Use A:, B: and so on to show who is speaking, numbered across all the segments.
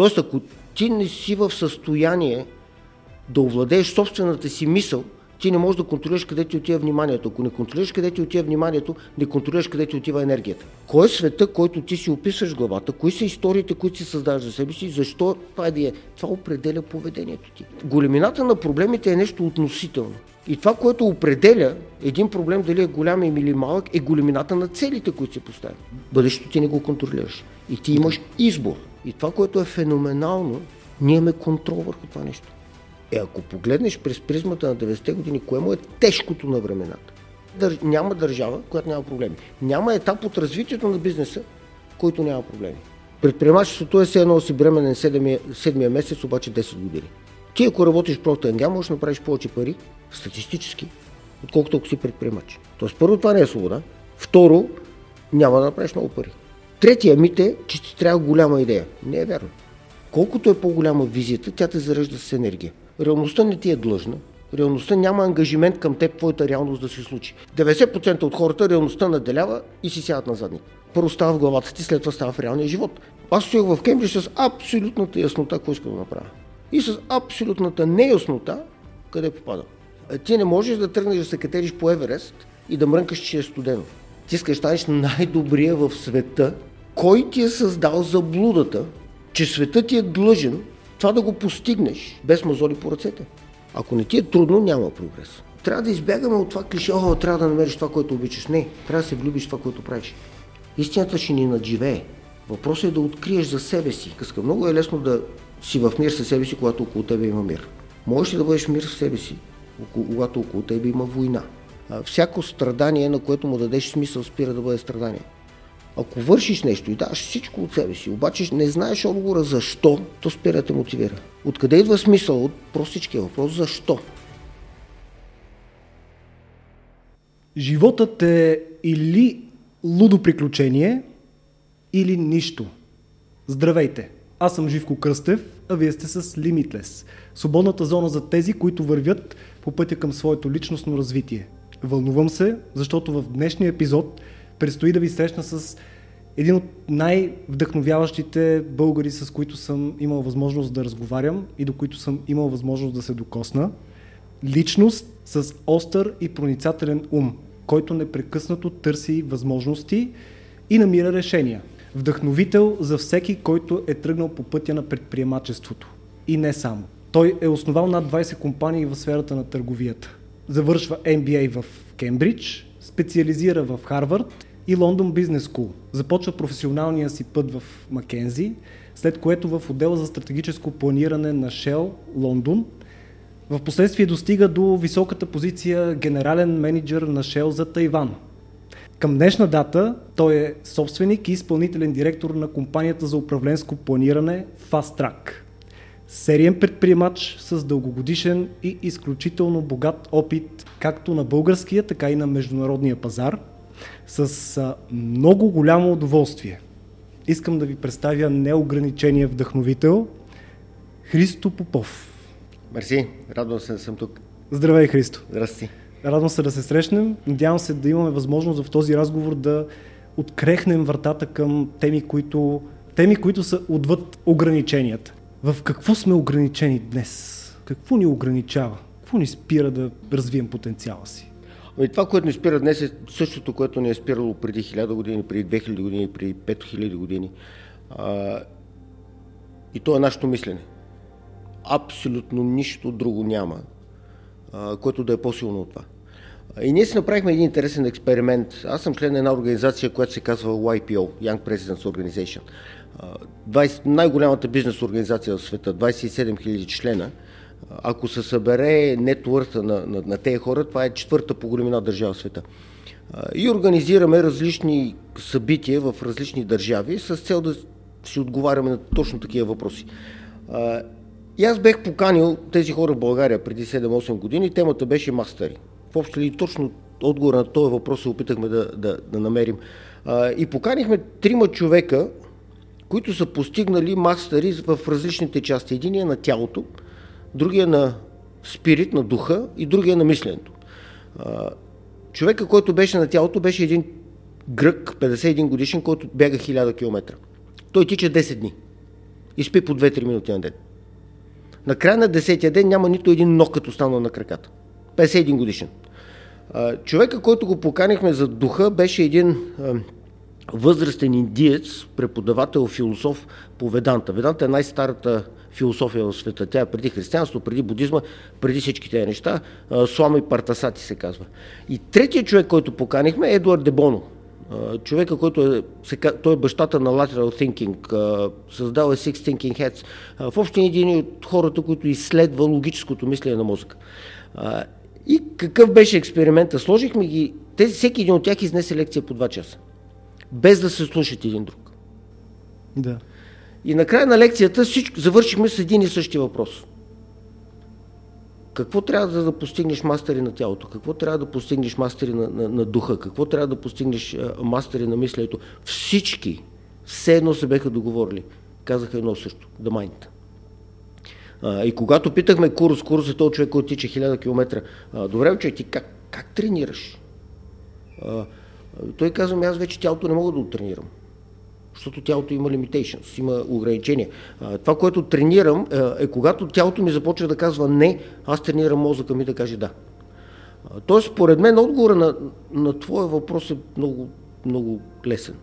A: Тоест, ако ти не си в състояние да овладееш собствената си мисъл, ти не можеш да контролираш къде ти отива вниманието. Ако не контролираш къде ти отива вниманието, не контролираш къде ти отива енергията. Кой е света, който ти си описваш главата? Кои са историите, които си създаваш за себе си? Защо това е? е? Това определя поведението ти. Големината на проблемите е нещо относително. И това, което определя един проблем дали е голям или малък, е големината на целите, които си поставя. Бъдещето ти не го контролираш. И ти имаш избор. И това, което е феноменално, ние имаме контрол върху това нещо. Е, ако погледнеш през призмата на 90-те години, кое му е тежкото на времената? Дър... Няма държава, която няма проблеми. Няма етап от развитието на бизнеса, който няма проблеми. Предприемачеството е все едно си бременен 7 месец, обаче 10 години. Ти ако работиш в Procter можеш да направиш повече пари, статистически, отколкото ако си предприемач. Тоест първо това не е свобода, второ няма да направиш много пари. Третия мит е, че ти трябва голяма идея. Не е вярно. Колкото е по-голяма визията, тя те зарежда с енергия. Реалността не ти е длъжна. Реалността няма ангажимент към теб, твоята реалност да се случи. 90% от хората реалността наделява и си сядат на задник. Първо става в главата ти, след това става в реалния живот. Аз стоях в Кембридж с абсолютната яснота, какво искам да направя. И с абсолютната неяснота, къде попада. Ти не можеш да тръгнеш да се катериш по Еверест и да мрънкаш, че е студено. Ти искаш да станеш най-добрия в света. Кой ти е създал заблудата, че светът ти е длъжен това да го постигнеш без мазоли по ръцете. Ако не ти е трудно, няма прогрес. Трябва да избягаме от това клише, о, трябва да намериш това, което обичаш. Не, трябва да се влюбиш в това, което правиш. Истината ще ни надживее. Въпросът е да откриеш за себе си. Къска, много е лесно да си в мир със себе си, когато около тебе има мир. Можеш ли да бъдеш мир със себе си, когато около тебе има война? Всяко страдание, на което му дадеш смисъл, спира да бъде страдание. Ако вършиш нещо и даваш всичко от себе си, обаче не знаеш отговора защо, то спира да те мотивира. Откъде идва смисъл? От простичкия въпрос защо?
B: Животът е или лудо приключение, или нищо. Здравейте! Аз съм Живко Кръстев, а вие сте с Limitless. Свободната зона за тези, които вървят по пътя към своето личностно развитие. Вълнувам се, защото в днешния епизод – предстои да ви срещна с един от най-вдъхновяващите българи, с които съм имал възможност да разговарям и до които съм имал възможност да се докосна. Личност с остър и проницателен ум, който непрекъснато търси възможности и намира решения. Вдъхновител за всеки, който е тръгнал по пътя на предприемачеството. И не само. Той е основал над 20 компании в сферата на търговията. Завършва MBA в Кембридж, специализира в Харвард и Лондон Бизнес School. Започва професионалния си път в Макензи, след което в отдела за стратегическо планиране на Shell Лондон. В последствие достига до високата позиция генерален менеджер на Shell за Тайван. Към днешна дата той е собственик и изпълнителен директор на компанията за управленско планиране Fast Track. Сериен предприемач с дългогодишен и изключително богат опит както на българския, така и на международния пазар – с много голямо удоволствие. Искам да ви представя неограничения вдъхновител Христо Попов.
A: Мерси, радвам се да съм тук.
B: Здравей, Христо.
A: Здрасти.
B: Радвам се да се срещнем. Надявам се да имаме възможност в този разговор да открехнем вратата към теми, които, теми, които са отвъд ограниченията. В какво сме ограничени днес? Какво ни ограничава? Какво ни спира да развием потенциала си?
A: Ами това, което ни спира днес е същото, което ни е спирало преди 1000 години, преди 2000 години, преди 5000 години. А, и то е нашето мислене. Абсолютно нищо друго няма, което да е по-силно от това. И ние си направихме един интересен експеримент. Аз съм член на една организация, която се казва YPO, Young Presidents Organization. 20, най-голямата бизнес организация в света, 27 000 члена – ако се събере нетворта на, на, на тези хора, това е четвърта по големина държава в света. И организираме различни събития в различни държави с цел да си отговаряме на точно такива въпроси. И аз бех поканил тези хора в България преди 7-8 години. Темата беше мастери. В общи ли точно отговор на този въпрос се опитахме да, да, да намерим. И поканихме трима човека, които са постигнали мастери в различните части. Единия на тялото, другия на спирит, на духа и другия на мисленето. Човека, който беше на тялото, беше един грък, 51 годишен, който бяга 1000 км. Той тича 10 дни. и спи по 2-3 минути на ден. На края на 10-я ден няма нито един ног като стана на краката. 51 годишен. Човека, който го поканихме за духа, беше един възрастен индиец, преподавател, философ по Веданта. Веданта е най-старата философия в света. Тя е преди християнство, преди будизма, преди всички тези неща. Слама Партасати се казва. И третия човек, който поканихме е Едуард Дебоно. Човека, който е, той е бащата на Lateral Thinking, създал е Six Thinking Heads. В общи един от хората, които изследва логическото мислене на мозъка. И какъв беше експеримента? Сложихме ги, тези, всеки един от тях изнесе лекция по 2 часа. Без да се слушат един друг.
B: Да.
A: И накрая на лекцията всичко, завършихме с един и същи въпрос. Какво трябва да, да постигнеш мастери на тялото? Какво трябва да постигнеш мастери на, на, на духа? Какво трябва да постигнеш мастери на мисленето? Всички, все едно се беха договорили. Казаха едно също. The mind. А, и когато питахме Курус, Курус е този човек, който тича 1000 км, а, добре, човек, ти как, как тренираш? А, той казва, аз вече тялото не мога да го тренирам защото тялото има limitations, има ограничения. Това, което тренирам, е когато тялото ми започва да казва не, аз тренирам мозъка ми да каже да. Тоест, според мен, отговора на, на твоя въпрос е много, много лесен.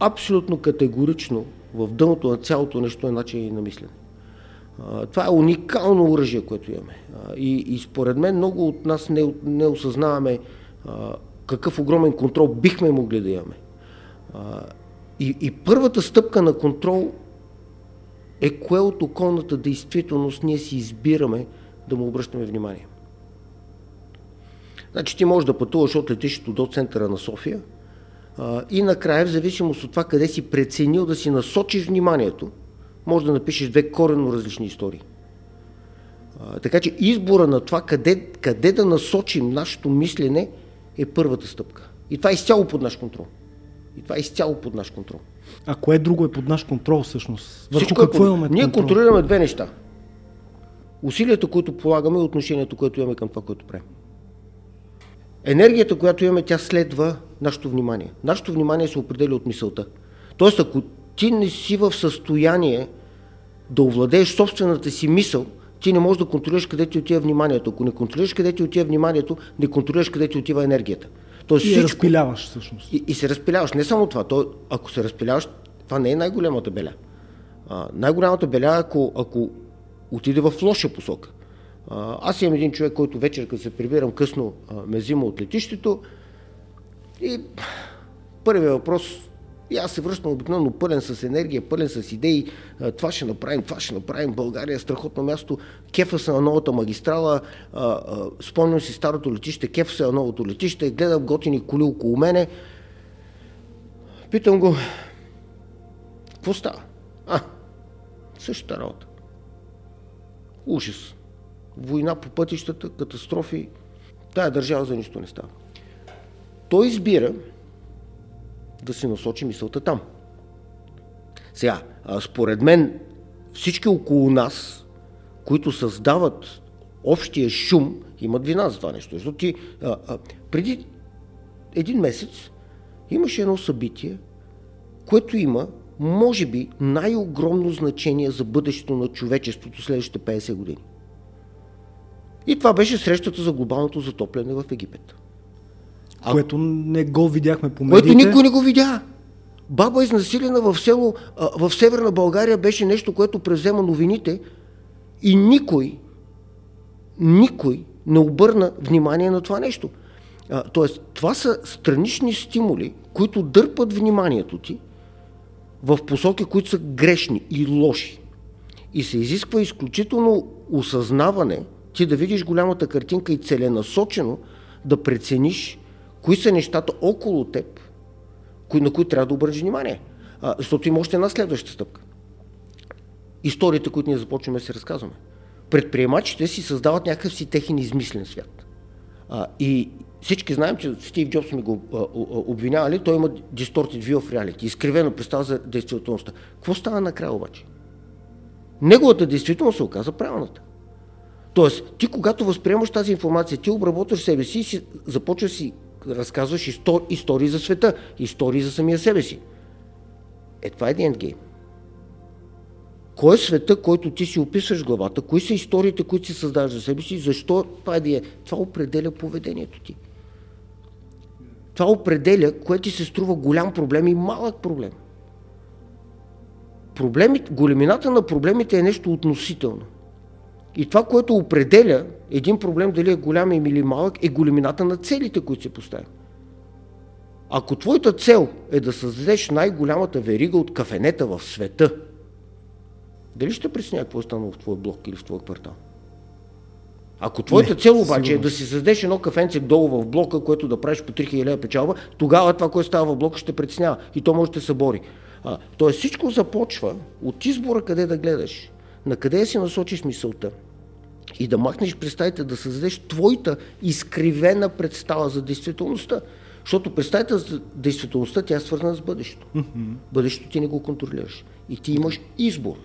A: Абсолютно категорично в дъното на цялото нещо е начин на мислене. Това е уникално оръжие, което имаме. И, и според мен много от нас не, не осъзнаваме какъв огромен контрол бихме могли да имаме. И, и първата стъпка на контрол е кое от околната действителност ние си избираме да му обръщаме внимание. Значи ти можеш да пътуваш от летището до центъра на София а, и накрая, в зависимост от това къде си преценил да си насочиш вниманието, може да напишеш две коренно различни истории. А, така че избора на това къде, къде да насочим нашето мислене е първата стъпка. И това е изцяло под наш контрол. И това е изцяло под наш контрол.
B: А кое друго е под наш контрол всъщност?
A: Върху Всичко какво е под... имаме Ние контрол? контролираме две неща. Усилията, които полагаме и отношението, което имаме към това, което правим. Енергията, която имаме, тя следва нашето внимание. Нашето внимание се определя от мисълта. Тоест, ако ти не си в състояние да овладееш собствената си мисъл, ти не можеш да контролираш къде ти отива вниманието. Ако не контролираш къде ти отива вниманието, не контролираш къде ти отива енергията.
B: Тоест, и всичко, разпиляваш всъщност.
A: И, и се разпиляваш. Не само това. То, ако се разпиляваш, това не е най-голямата беля. А, най-голямата беля е ако, ако отиде в лоша посока. А, аз имам един човек, който вечер, като се прибирам късно, а, ме взима от летището и първият въпрос и аз се връщам обикновено пълен с енергия, пълен с идеи. Това ще направим, това ще направим. България е страхотно място. Кефа се на новата магистрала. Спомням си старото летище, кефа се на новото летище. Гледам готини коли около мене. Питам го, какво става? А, същата работа. Ужас. Война по пътищата, катастрофи. Тая държава за нищо не става. Той избира да си насочи мисълта там. Сега, според мен, всички около нас, които създават общия шум, имат вина за това нещо. Защото ти, а, а, преди един месец имаше едно събитие, което има, може би, най-огромно значение за бъдещето на човечеството следващите 50 години. И това беше срещата за глобалното затопляне в Египет.
B: А... Което не го видяхме по медиите.
A: Което никой не го видя. Баба изнасилена в село в Северна България беше нещо, което превзема новините и никой, никой не обърна внимание на това нещо. А, тоест, това са странични стимули, които дърпат вниманието ти в посоки, които са грешни и лоши. И се изисква изключително осъзнаване, ти да видиш голямата картинка и целенасочено да прецениш кои са нещата около теб, на които трябва да обърнеш внимание. А, защото има още една следваща стъпка. Историите, които ние започваме да се разказваме. Предприемачите си създават някакъв си техен измислен свят. А, и всички знаем, че Стив Джобс ми го а, а, обвинявали, той има distorted view of reality, изкривена представа за действителността. Какво става накрая обаче? Неговата действителност се оказа правилната. Тоест, ти когато възприемаш тази информация, ти обработваш себе си и си, започваш си разказваш истор, истории за света, истории за самия себе си. Е, това е the endgame. Кой е света, който ти си описваш в главата? Кои са историите, които си създаваш за себе си? Защо това е? Това определя поведението ти. Това определя, което ти се струва голям проблем и малък проблем. Проблемите, големината на проблемите е нещо относително. И това, което определя един проблем дали е голям или малък, е големината на целите, които се поставя. Ако твоята цел е да създадеш най-голямата верига от кафенета в света, дали ще пресня какво е станало в твоя блок или в твоя квартал? Ако твоята Не, цел обаче е да си създадеш едно кафенце долу в блока, което да правиш по 3000 лева печалба, тогава това, което става в блока, ще притеснява и то може да се събори. А, тоест всичко започва от избора къде да гледаш, на къде си насочиш мисълта и да махнеш представите да създадеш твоята изкривена представа за действителността. Защото представите за действителността тя е свързана с бъдещето. Mm-hmm. Бъдещето ти не го контролираш. И ти имаш избор.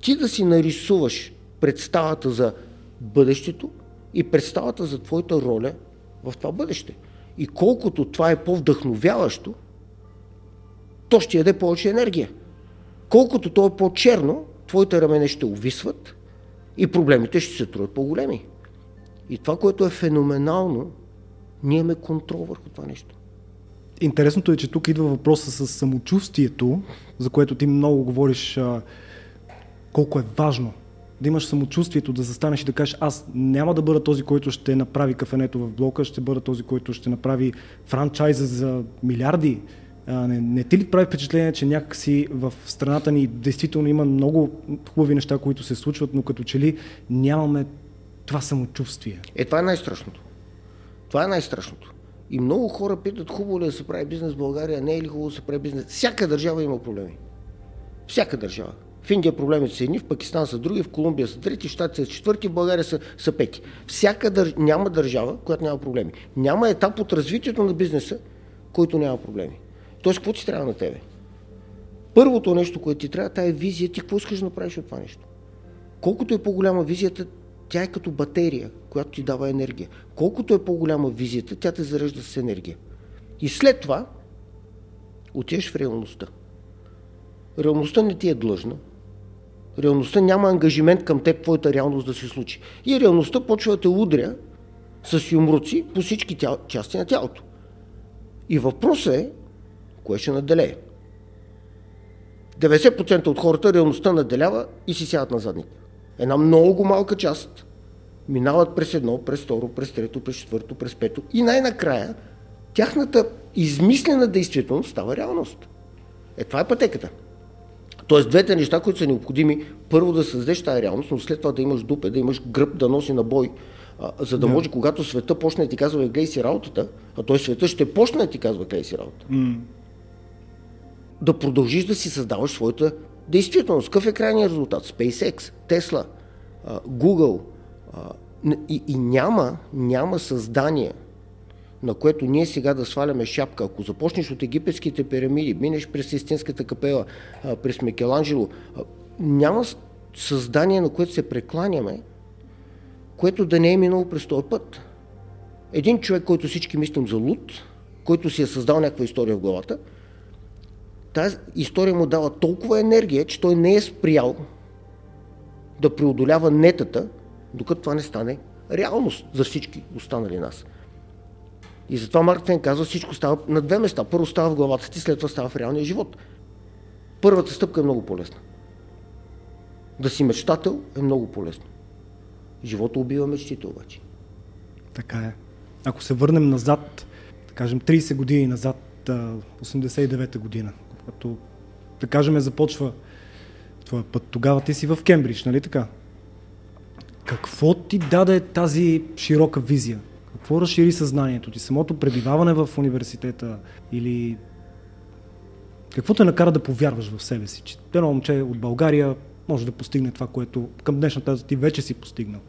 A: Ти да си нарисуваш представата за бъдещето и представата за твоята роля в това бъдеще. И колкото това е по-вдъхновяващо, то ще яде повече енергия. Колкото то е по-черно, твоите рамене ще увисват и проблемите ще се труят по-големи. И това, което е феноменално, ние имаме контрол върху това нещо.
B: Интересното е, че тук идва въпроса с самочувствието, за което ти много говориш колко е важно да имаш самочувствието да застанеш и да кажеш аз няма да бъда този, който ще направи кафенето в блока, ще бъда този, който ще направи франчайза за милиарди. А, не, не ти ли прави впечатление, че някакси в страната ни действително има много хубави неща, които се случват, но като че ли нямаме това самочувствие?
A: Е, това е най-страшното. Това е най-страшното. И много хора питат, хубаво ли е да се прави бизнес в България, не е ли хубаво да се прави бизнес. Всяка държава има проблеми. Всяка държава. В Индия проблемите са едни, в Пакистан са други, в Колумбия са трети, в Штати са четвърти, в България са, са пети. Всяка държ... няма държава, която няма проблеми. Няма етап от развитието на бизнеса, който няма проблеми. Тоест, какво ти трябва на тебе? Първото нещо, което ти трябва, това е визия. Ти какво искаш да направиш от това нещо? Колкото е по-голяма визията, тя е като батерия, която ти дава енергия. Колкото е по-голяма визията, тя те зарежда с енергия. И след това отиваш в реалността. Реалността не ти е длъжна, реалността няма ангажимент към теб, твоята реалност да се случи. И реалността почва да те удря с юмруци по всички тя... части на тялото. И въпросът е, кое ще наделее? 90% от хората реалността наделява и си сядат на задник. Една много малка част минават през едно, през второ, през трето, през четвърто, през пето и най-накрая тяхната измислена действителност става реалност. Е, това е пътеката. Тоест двете неща, които са необходими, първо да създадеш тази реалност, но след това да имаш дупе, да имаш гръб да носи на бой, а, за да, може, когато света почне да ти казва гледай си работата, а той света ще почне да ти казва гледай си работата, mm. Да продължиш да си създаваш своята действителност. Какъв е крайният резултат? SpaceX, Tesla, Google. И, и няма, няма създание, на което ние сега да сваляме шапка. Ако започнеш от египетските пирамиди, минеш през Систинската капела, през Микеланджело, няма създание, на което се прекланяме, което да не е минало през този път. Един човек, който всички мислим за луд, който си е създал някаква история в главата, тази история му дава толкова енергия, че той не е спрял да преодолява нетата, докато това не стане реалност за всички останали нас. И затова Марк Твен казва, всичко става на две места. Първо става в главата ти, след това става в реалния живот. Първата стъпка е много по-лесна. Да си мечтател е много по-лесно. Живота убива мечтите обаче.
B: Така е. Ако се върнем назад, да кажем 30 години назад, 89-та година, когато, да кажем, започва твоя път, тогава ти си в Кембридж, нали така? Какво ти даде тази широка визия? Какво разшири съзнанието ти? Самото пребиваване в университета или какво те накара да повярваш в себе си, че едно момче от България може да постигне това, което към днешната ти вече си постигнал?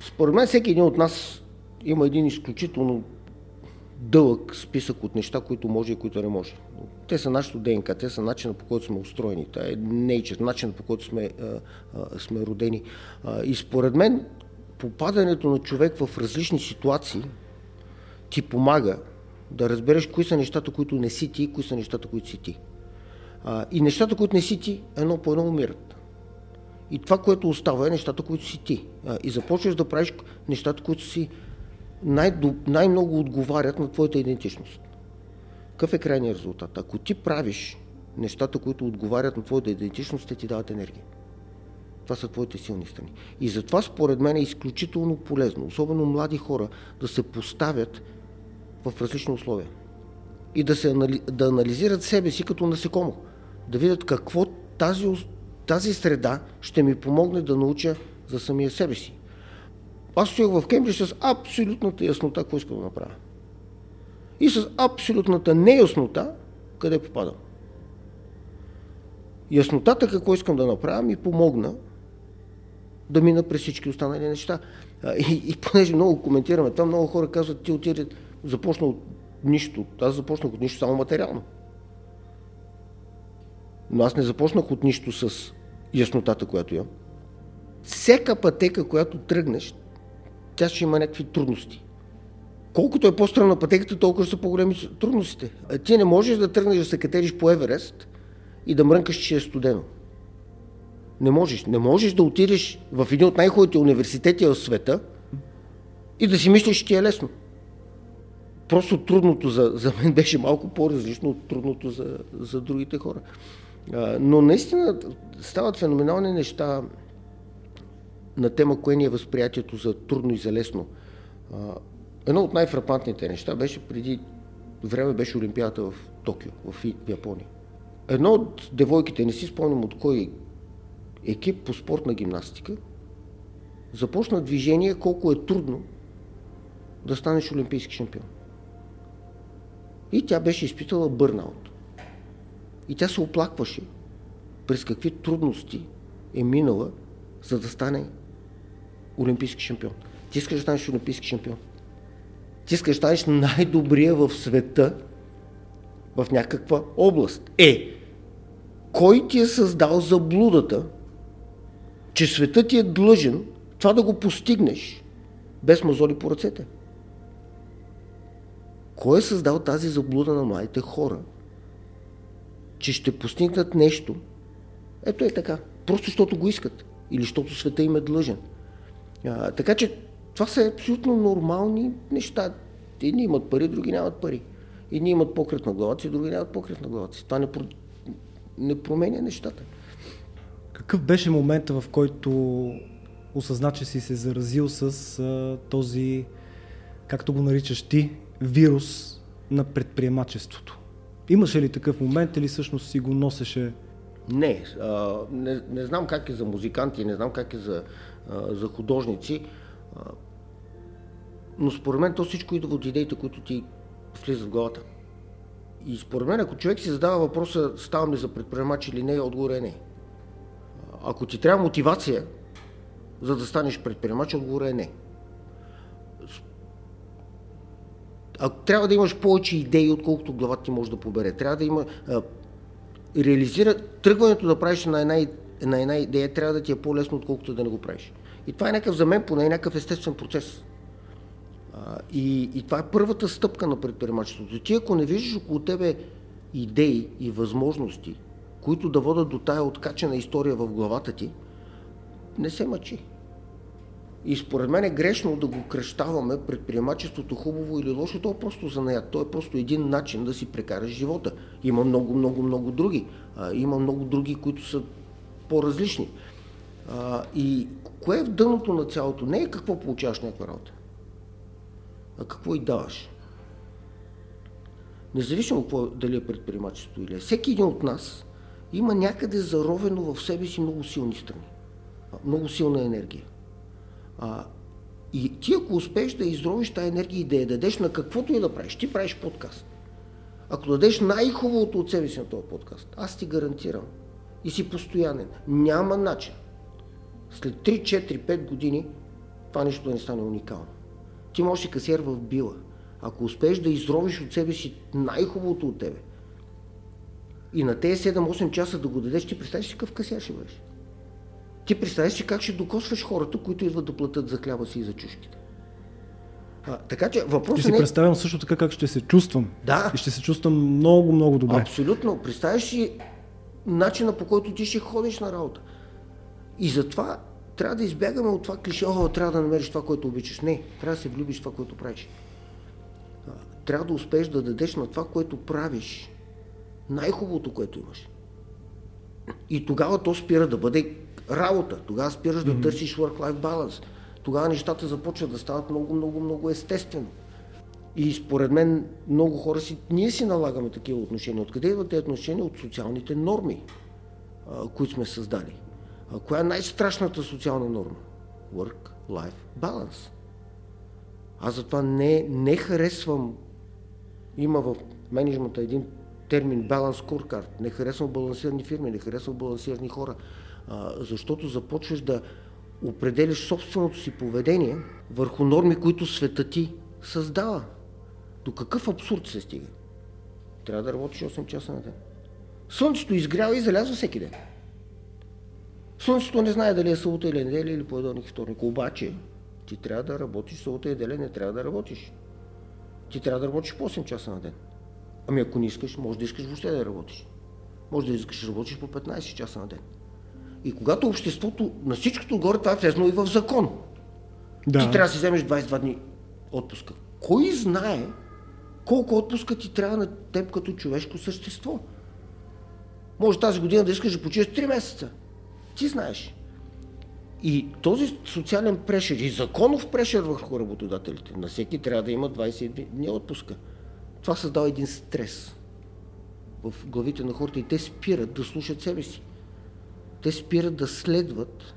A: Според мен всеки един от нас има един изключително дълъг списък от неща, които може и които не може. Те са нашето ДНК, те са начина по който сме устроени, това е nature, начинът по който сме, а, а, сме родени. А, и според мен попадането на човек в различни ситуации ти помага да разбереш кои са нещата, които не си ти, кои са нещата, които си ти. А, и нещата, които не си ти, едно по едно умират. И това, което остава е нещата, които си ти. А, и започваш да правиш нещата, които си най- най-много отговарят на твоята идентичност. Какъв е крайният резултат? Ако ти правиш нещата, които отговарят на твоята идентичност, те ти дават енергия. Това са твоите силни страни. И затова според мен е изключително полезно, особено млади хора, да се поставят в различни условия. И да, се, да анализират себе си като насекомо. Да видят какво тази, тази среда ще ми помогне да науча за самия себе си. Аз стоях в Кембридж с абсолютната яснота, какво искам да направя. И с абсолютната неяснота, къде попадам. Яснотата какво искам да направя ми помогна да мина през всички останали неща. И, и понеже много коментираме това, много хора казват, ти отиде, започна от нищо. Аз започнах от нищо само материално. Но аз не започнах от нищо с яснотата, която имам. Всека пътека, която тръгнеш, тя ще има някакви трудности. Колкото е по-странна пътеката, толкова са по-големи трудностите. А ти не можеш да тръгнеш да се катериш по Еверест и да мрънкаш, че е студено. Не можеш. Не можеш да отидеш в един от най-хубавите университети в света и да си мислиш, че ти е лесно. Просто трудното за, за мен беше малко по-различно от трудното за, за другите хора. Но наистина стават феноменални неща на тема, кое ни е възприятието за трудно и за лесно. Едно от най-фрапантните неща беше преди време беше Олимпиадата в Токио, в Япония. Едно от девойките, не си спомням от кой екип по спортна гимнастика, започна движение колко е трудно да станеш олимпийски шампион. И тя беше изпитала бърнаут. И тя се оплакваше през какви трудности е минала, за да стане олимпийски шампион. Ти искаш да станеш олимпийски шампион. Ти искаш да станеш най-добрия в света в някаква област. Е, кой ти е създал заблудата, че светът ти е длъжен това да го постигнеш без мазоли по ръцете? Кой е създал тази заблуда на младите хора, че ще постигнат нещо? Ето е така. Просто защото го искат. Или защото света им е длъжен. Така че това са абсолютно нормални неща. Едни имат пари, други нямат пари. Едни имат покрит на главата си, други нямат покрит на главата си. Това не, не променя нещата.
B: Какъв беше момента, в който осъзна, че си се заразил с а, този, както го наричаш ти, вирус на предприемачеството? Имаше ли такъв момент или всъщност си го носеше?
A: Не, а, не, не знам как е за музиканти, не знам как е за, а, за художници, а, но според мен то всичко идва от идеите, които ти влизат в главата. И според мен, ако човек си задава въпроса, ставам ли за предприемач или не, отговор е не. Ако ти трябва мотивация, за да станеш предприемач, отговор е не. Ако трябва да имаш повече идеи, отколкото главата ти може да побере. Трябва да има... Реализира... Тръгването да правиш на една, на една идея трябва да ти е по-лесно, отколкото да не го правиш. И това е някакъв, за мен поне, някакъв естествен процес. А, и, и това е първата стъпка на предприемачеството. Ти ако не виждаш около тебе идеи и възможности, които да водят до тая откачена история в главата ти, не се мъчи. И според мен е грешно да го кръщаваме предприемачеството хубаво или лошо, то е просто занаят. То е просто един начин да си прекараш живота. Има много, много, много други. А, има много други, които са по-различни. А, и кое е в дъното на цялото? Не е какво получаваш някаква работа, а какво и даваш. Независимо какво, дали е предприемачество или е. Всеки един от нас има някъде заровено в себе си много силни страни. Много силна енергия. А, и ти ако успееш да изровиш тази енергия и да я дадеш на каквото и да правиш, ти правиш подкаст. Ако дадеш най-хубавото от себе си на този подкаст, аз ти гарантирам и си постоянен, няма начин. След 3, 4, 5 години това нещо да не стане уникално. Ти можеш и касиер в била. Ако успееш да изровиш от себе си най-хубавото от тебе и на тези 7-8 часа да го дадеш, ти представяш си какъв касиер ще бъдеш. Ти представяш си как ще докосваш хората, които идват да платят за хляба си и за чушките. А, така че въпросът
B: Ти си
A: не...
B: представям също така как ще се чувствам.
A: Да.
B: И ще се чувствам много, много добре.
A: Абсолютно. Представяш си начина по който ти ще ходиш на работа. И затова трябва да избягаме от това клише, о, трябва да намериш това, което обичаш. Не, трябва да се влюбиш в това, което правиш. Трябва да успееш да дадеш на това, което правиш, най-хубавото, което имаш. И тогава то спира да бъде работа. Тогава спираш да търсиш work-life balance. Тогава нещата започват да стават много, много, много естествено. И според мен много хора си, ние си налагаме такива отношения. Откъде идват тези отношения? От социалните норми, които сме създали. Коя е най-страшната социална норма? Work-life balance. Аз затова не, не харесвам, има в менеджмента един термин balance scorecard. Не харесвам балансирани фирми, не харесвам балансирани хора, защото започваш да определяш собственото си поведение върху норми, които света ти създава. До какъв абсурд се стига? Трябва да работиш 8 часа на ден. Слънцето изгрява и залязва всеки ден. Слънцето не знае дали е събота или неделя или понеделник и вторник. Обаче ти трябва да работиш събота и неделя, не трябва да работиш. Ти трябва да работиш по 8 часа на ден. Ами ако не искаш, може да искаш въобще да работиш. Може да искаш да работиш по 15 часа на ден. И когато обществото, на всичкото отгоре, това е влезно и в закон. Да. Ти трябва да си вземеш 22 дни отпуска. Кой знае колко отпуска ти трябва на теб като човешко същество? Може тази година да искаш да почиеш 3 месеца. Ти знаеш. И този социален прешер и законов прешер върху работодателите, на всеки трябва да има 20 дни отпуска. Това създава един стрес в главите на хората и те спират да слушат себе си. Те спират да следват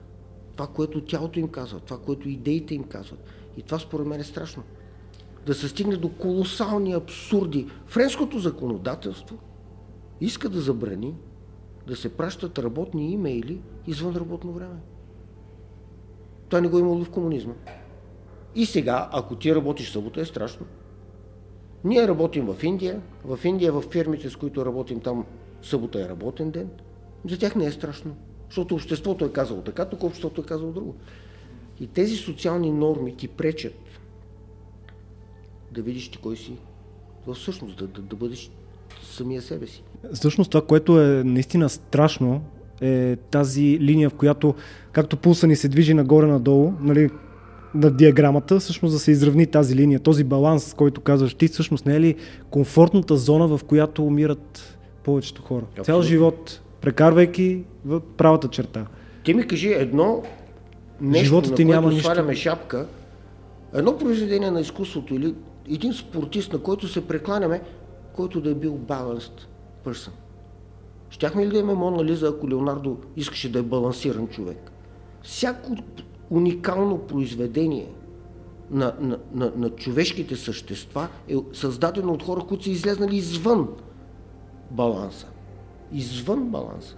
A: това, което тялото им казва, това, което идеите им казват. И това според мен е страшно. Да се стигне до колосални абсурди. Френското законодателство иска да забрани да се пращат работни имейли извън работно време. Това не го е имало в комунизма. И сега, ако ти работиш събота, е страшно. Ние работим в Индия. В Индия, в фирмите, с които работим там, събота е работен ден. За тях не е страшно. Защото обществото е казало така, тук обществото е казало друго. И тези социални норми ти пречат да видиш ти кой си в всъщност, да, да, да бъдеш самия себе си.
B: Всъщност това, което е наистина страшно, е тази линия, в която, както пулса ни се движи нагоре-надолу, нали, на диаграмата, всъщност да се изравни тази линия, този баланс, който казваш ти, всъщност не е ли комфортната зона, в която умират повечето хора? Абсолютно. Цял живот, прекарвайки в правата черта.
A: Ти ми кажи едно нещо, Живота ти на което няма сваляме нищо. шапка, едно произведение на изкуството или един спортист, на който се прекланяме, който да е бил баланст person. Щяхме ли да имаме Мона Лиза, ако Леонардо искаше да е балансиран човек? Всяко уникално произведение на, на, на, на човешките същества е създадено от хора, които са излезнали извън баланса. Извън баланса.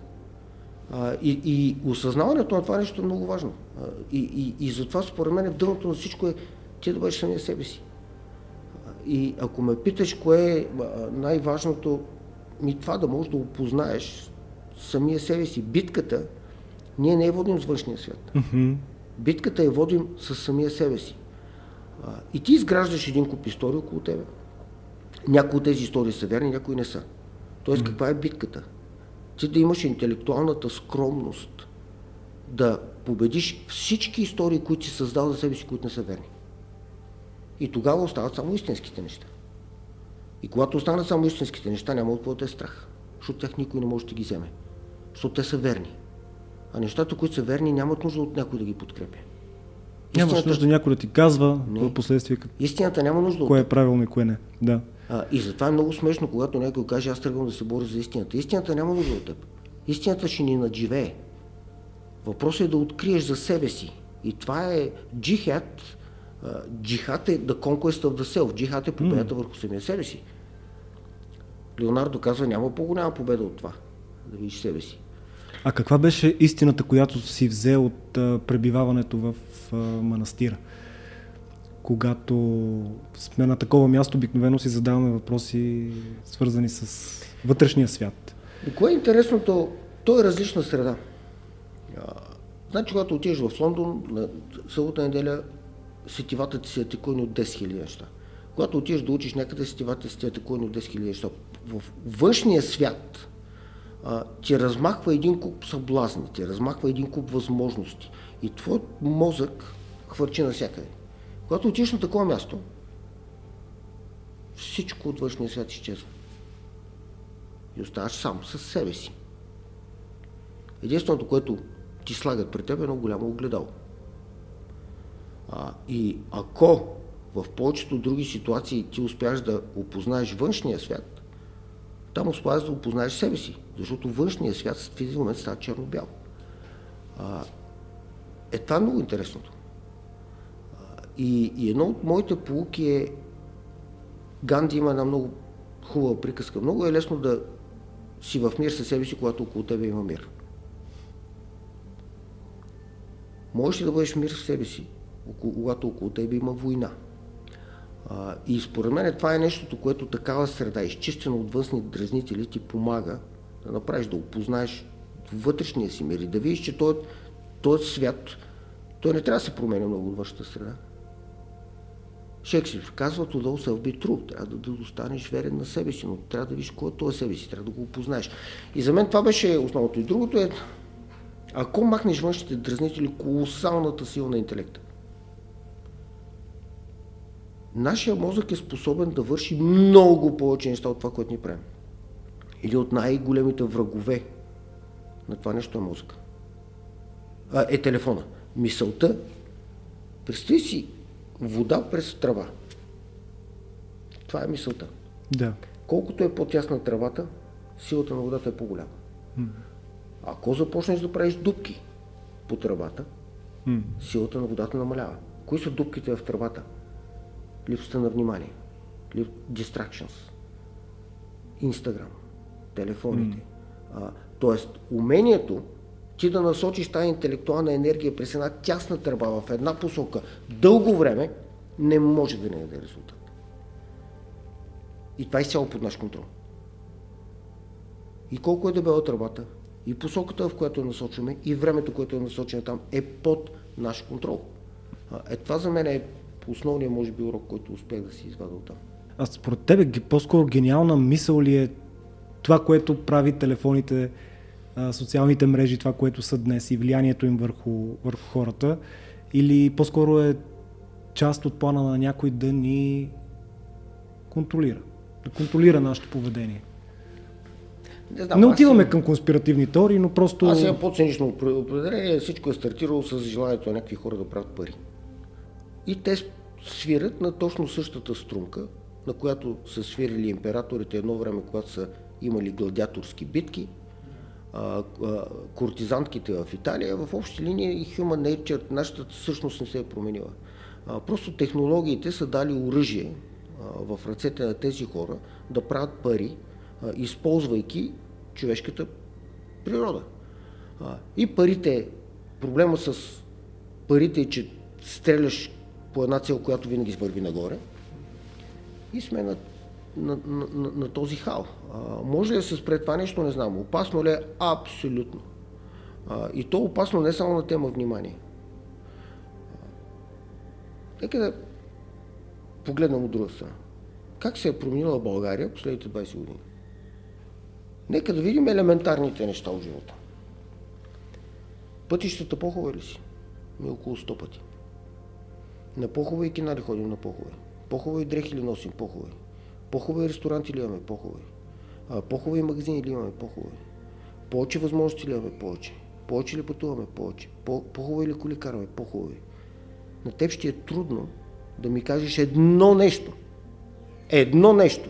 A: А, и, и осъзнаването на това нещо е много важно. А, и, и, и затова според мен в дъното на всичко е ти да бъдеш самия себе си. И ако ме питаш кое е най-важното, ми това да можеш да опознаеш самия себе си. Битката, ние не я водим с външния свят. Mm-hmm. Битката я водим с самия себе си. И ти изграждаш един куп истории около тебе. Някои от тези истории са верни, някои не са. Тоест, mm-hmm. каква е битката? Ти да имаш интелектуалната скромност да победиш всички истории, които си създал за себе си, които не са верни. И тогава остават само истинските неща. И когато останат само истинските неща, няма от какво да е страх. Защото тях никой не може да ги вземе. Защото те са верни. А нещата, които са верни, нямат нужда от някой да ги подкрепя.
B: Истината... Нямаш нужда някой да ти казва в последствие как...
A: Истината няма нужда
B: кое е правилно и кое не. Да.
A: А, и затова е много смешно, когато някой каже, аз тръгвам да се боря за истината. Истината няма нужда от теб. Истината ще ни надживее. Въпросът е да откриеш за себе си. И това е джихад. Джихад е the conquest of the self. Джихад е победата mm. върху самия себе си. Леонардо казва, няма по-голяма победа от това. Да видиш себе си.
B: А каква беше истината, която си взе от пребиваването в а, манастира? Когато сме на такова място, обикновено си задаваме въпроси, свързани с вътрешния свят.
A: И кое е интересното? То е различна среда. Значи, когато отидеш в Лондон, на събота неделя, сетивата ти се атакувани от 10 000 неща. Когато отидеш да учиш някъде, сетивата си атакувани от 10 000 неща. В външния свят ти размахва един куп съблазни, ти размахва един куп възможности. И твоят мозък хвърчи навсякъде. Когато отиш на такова място, всичко от външния свят изчезва. И оставаш сам с себе си. Единственото, което ти слагат при теб е едно голямо огледало. А, и ако в повечето други ситуации ти успяш да опознаеш външния свят, там успяваш да опознаеш себе си, защото външния свят в един момент става черно-бял. Е, това е много интересното. И, и едно от моите полуки е, Ганди има една много хубава приказка. Много е лесно да си в мир със себе си, когато около тебе има мир. Можеш ли да бъдеш мир в себе си, когато около тебе има война? И според мен това е нещото, което такава среда, изчистена от външни дразнители, ти помага да направиш, да опознаеш вътрешния си мир и да видиш, че този, този свят, той не трябва да се променя много от външната среда. Шекспир казва, to those self be true. Трябва да, да останеш верен на себе си, но трябва да видиш кой е този себе си, трябва да го опознаеш. И за мен това беше основното. И другото е, ако махнеш външните дразнители, колосалната сила на интелекта. Нашия мозък е способен да върши много повече неща от това, което ни правим. Или от най-големите врагове на това нещо е мозъка. А, е телефона. Мисълта. Представи си вода през трава. Това е мисълта.
B: Да.
A: Колкото е по-тясна травата, силата на водата е по-голяма. Mm. Ако започнеш да правиш дупки по тръбата, mm. силата на водата намалява. Кои са дупките в тръбата? Липсата на внимание. Лип... Distractions. Инстаграм. Телефоните. Mm. А, тоест, умението ти да насочиш тази интелектуална енергия през една тясна тръба в една посока дълго време, не може да не даде резултат. И това е изцяло под наш контрол. И колко е дебела тръбата, и посоката, в която я насочваме, и времето, което е насочено там, е под наш контрол. Е, това за мен е основният, може би, урок, който успех да си извада от там.
B: А според тебе по-скоро гениална мисъл ли е това, което прави телефоните, социалните мрежи, това, което са днес и влиянието им върху, върху хората? Или по-скоро е част от плана на някой да ни контролира, да контролира нашето поведение? Не, знам, не отиваме към конспиративни теории, но просто...
A: Аз имам по-цинично определение. Всичко е стартирало с желанието на някакви хора да правят пари. И те свирят на точно същата струнка, на която са свирили императорите едно време, когато са имали гладиаторски битки, а, а, кортизантките в Италия, в общи линии и human nature, нашата същност не се е променила. А, просто технологиите са дали оръжие в ръцете на тези хора да правят пари, използвайки човешката природа. И парите, проблема с парите е, че стреляш по една цел, която винаги върви нагоре и сме на, на, на, на, на този хал. А, може ли да се спре това нещо, не знам. Опасно ли е? Абсолютно. А, и то опасно не само на тема внимание. Нека да погледнем от друга страна. Как се е променила България последните 20 години? Нека да видим елементарните неща от живота. Пътищата по-хубави ли си? Ми около 100 пъти. На по-хубави кинари ходим на по-хубави. По-хубави дрехи ли носим? По-хубави. По-хубави ресторанти ли имаме? По-хубави. по-хубави магазини ли имаме? По-хубави. Повече възможности ли имаме? Повече. Повече ли пътуваме? Повече. По-хубави ли коли караме? По-хубави. На теб ще е трудно да ми кажеш едно нещо. Едно нещо,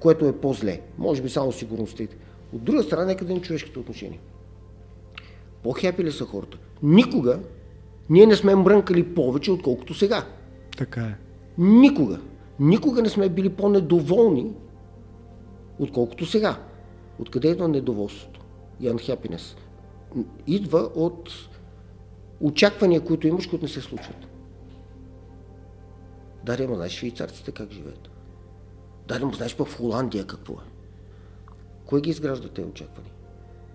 A: което е по-зле. Може би само сигурностите. От друга страна, нека да ни човешките отношения. По-хепи ли са хората? Никога ние не сме мрънкали повече, отколкото сега.
B: Така е.
A: Никога. Никога не сме били по-недоволни, отколкото сега. Откъде идва недоволството и unhappiness? Идва от очаквания, които имаш, които не се случват. Даре, ма знаеш швейцарците как живеят? Даре, ма знаеш пък в Холандия какво е? Кой ги изгражда тези очаквания?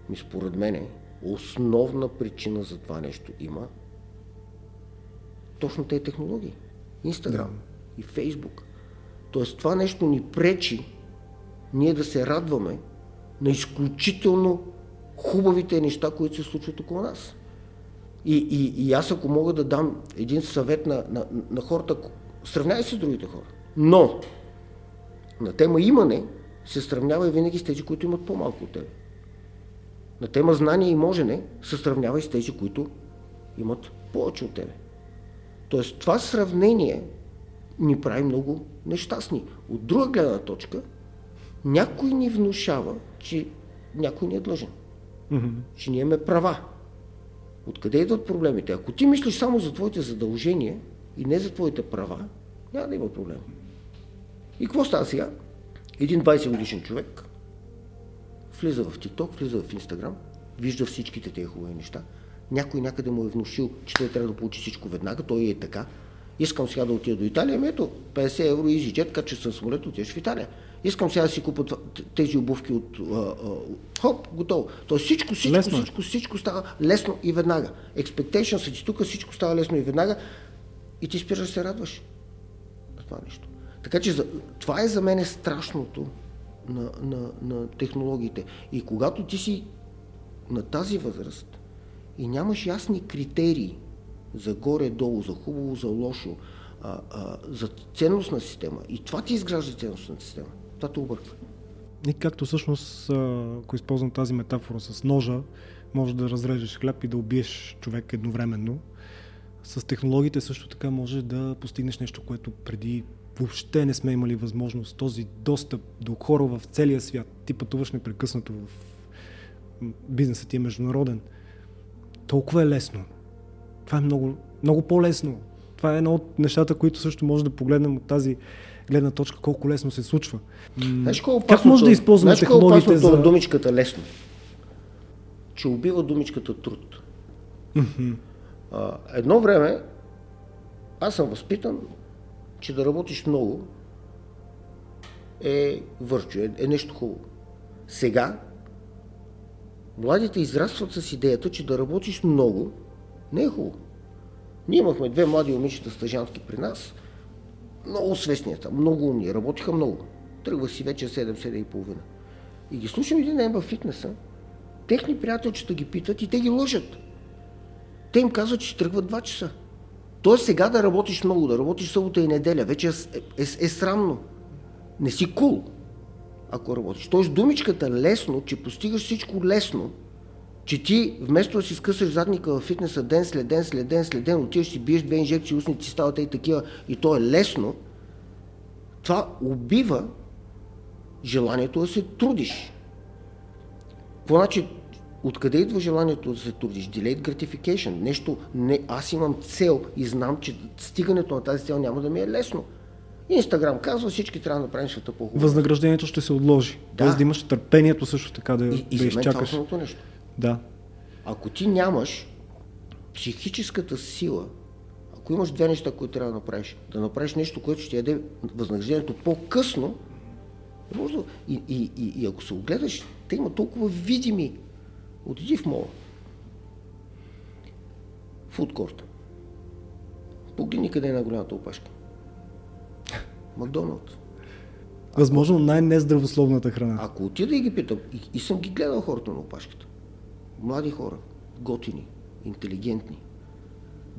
A: Ми според мен основна причина за това нещо има точно тези технологии. Инстаграм да. и Фейсбук. Тоест това нещо ни пречи ние да се радваме на изключително хубавите неща, които се случват около нас. И, и, и аз ако мога да дам един съвет на, на, на хората, сравнявай се с другите хора. Но на тема имане се сравнява и винаги с тези, които имат по-малко от тебе. На тема знание и можене се сравнява и с тези, които имат повече от тебе. Тоест това сравнение ни прави много нещастни. От друга гледна точка, някой ни внушава, че някой ни е длъжен. Mm-hmm. Че ние имаме права. Откъде идват проблемите? Ако ти мислиш само за твоите задължения и не за твоите права, няма да има проблем. И какво става сега? Един 20 годишен човек влиза в TikTok, влиза в Instagram, вижда всичките тези хубави неща. Някой някъде му е внушил, че той трябва да получи всичко веднага, той е така. Искам сега да отида до Италия, ами ето 50 евро EasyJet, кача съм самолет, отидеш в Италия. Искам сега да си купа тези обувки от а, а, хоп, готово. То всичко, всичко, лесно. всичко, всичко става лесно и веднага. Expectation са ти тук, всичко става лесно и веднага и ти спираш да се радваш на това нещо. Така че това е за мен е страшното на, на, на технологиите. И когато ти си на тази възраст и нямаш ясни критерии за горе-долу, за хубаво, за лошо, а, а, за ценностна система, и това ти изгражда ценностната система, това те обърква.
B: И както всъщност, ако използвам тази метафора с ножа, може да разрежеш хляб и да убиеш човек едновременно. С технологиите също така може да постигнеш нещо, което преди въобще не сме имали възможност. Този достъп до хора в целия свят. Ти пътуваш непрекъснато в бизнесът ти е международен. Толкова е лесно. Това е много, много по-лесно. Това е едно от нещата, които също може да погледнем от тази гледна точка, колко лесно се случва.
A: Знаеш, как може да използваме технологиите за... думичката лесно? Че убива думичката труд. А, едно време аз съм възпитан, че да работиш много е върчо, е, е нещо хубаво. Сега младите израстват с идеята, че да работиш много не е хубаво. Ние имахме две млади момичета стъжански при нас, много свестни, много умни, работиха много. Тръгва си вече 7-7 и половина. И ги слушам един ден във фитнеса, техни приятелчета ги питат и те ги лъжат. Те им казват, че тръгват 2 часа. Тоест сега да работиш много, да работиш събота и неделя, вече е, е, е срамно. Не си кул, cool, ако работиш. Тоест думичката лесно, че постигаш всичко лесно, че ти вместо да си скъсаш задника в фитнеса ден след ден, след ден, след ден, отиваш си биеш две инжекции, устници стават и такива, и то е лесно, това убива желанието да се трудиш. По начин, откъде идва желанието да се трудиш? Delayed gratification. Нещо, не, аз имам цел и знам, че стигането на тази цел няма да ми е лесно. Инстаграм казва, всички трябва да направим света по-хубаво.
B: Възнаграждението ще се отложи. Да. Тоест да имаш търпението също така да,
A: и, и
B: да изчакаш.
A: Това е нещо.
B: Да.
A: Ако ти нямаш психическата сила, ако имаш две неща, които трябва да направиш, да направиш нещо, което ще яде възнаграждението по-късно, може да... и, и, и, и ако се огледаш, те има толкова видими. Отиди в мола. Фудкорта. Погледни къде е на голямата опашка. Макдоналдс.
B: Възможно най-нездравословната храна.
A: Ако отида и ги питам, и, и съм ги гледал хората на опашката, млади хора, готини, интелигентни.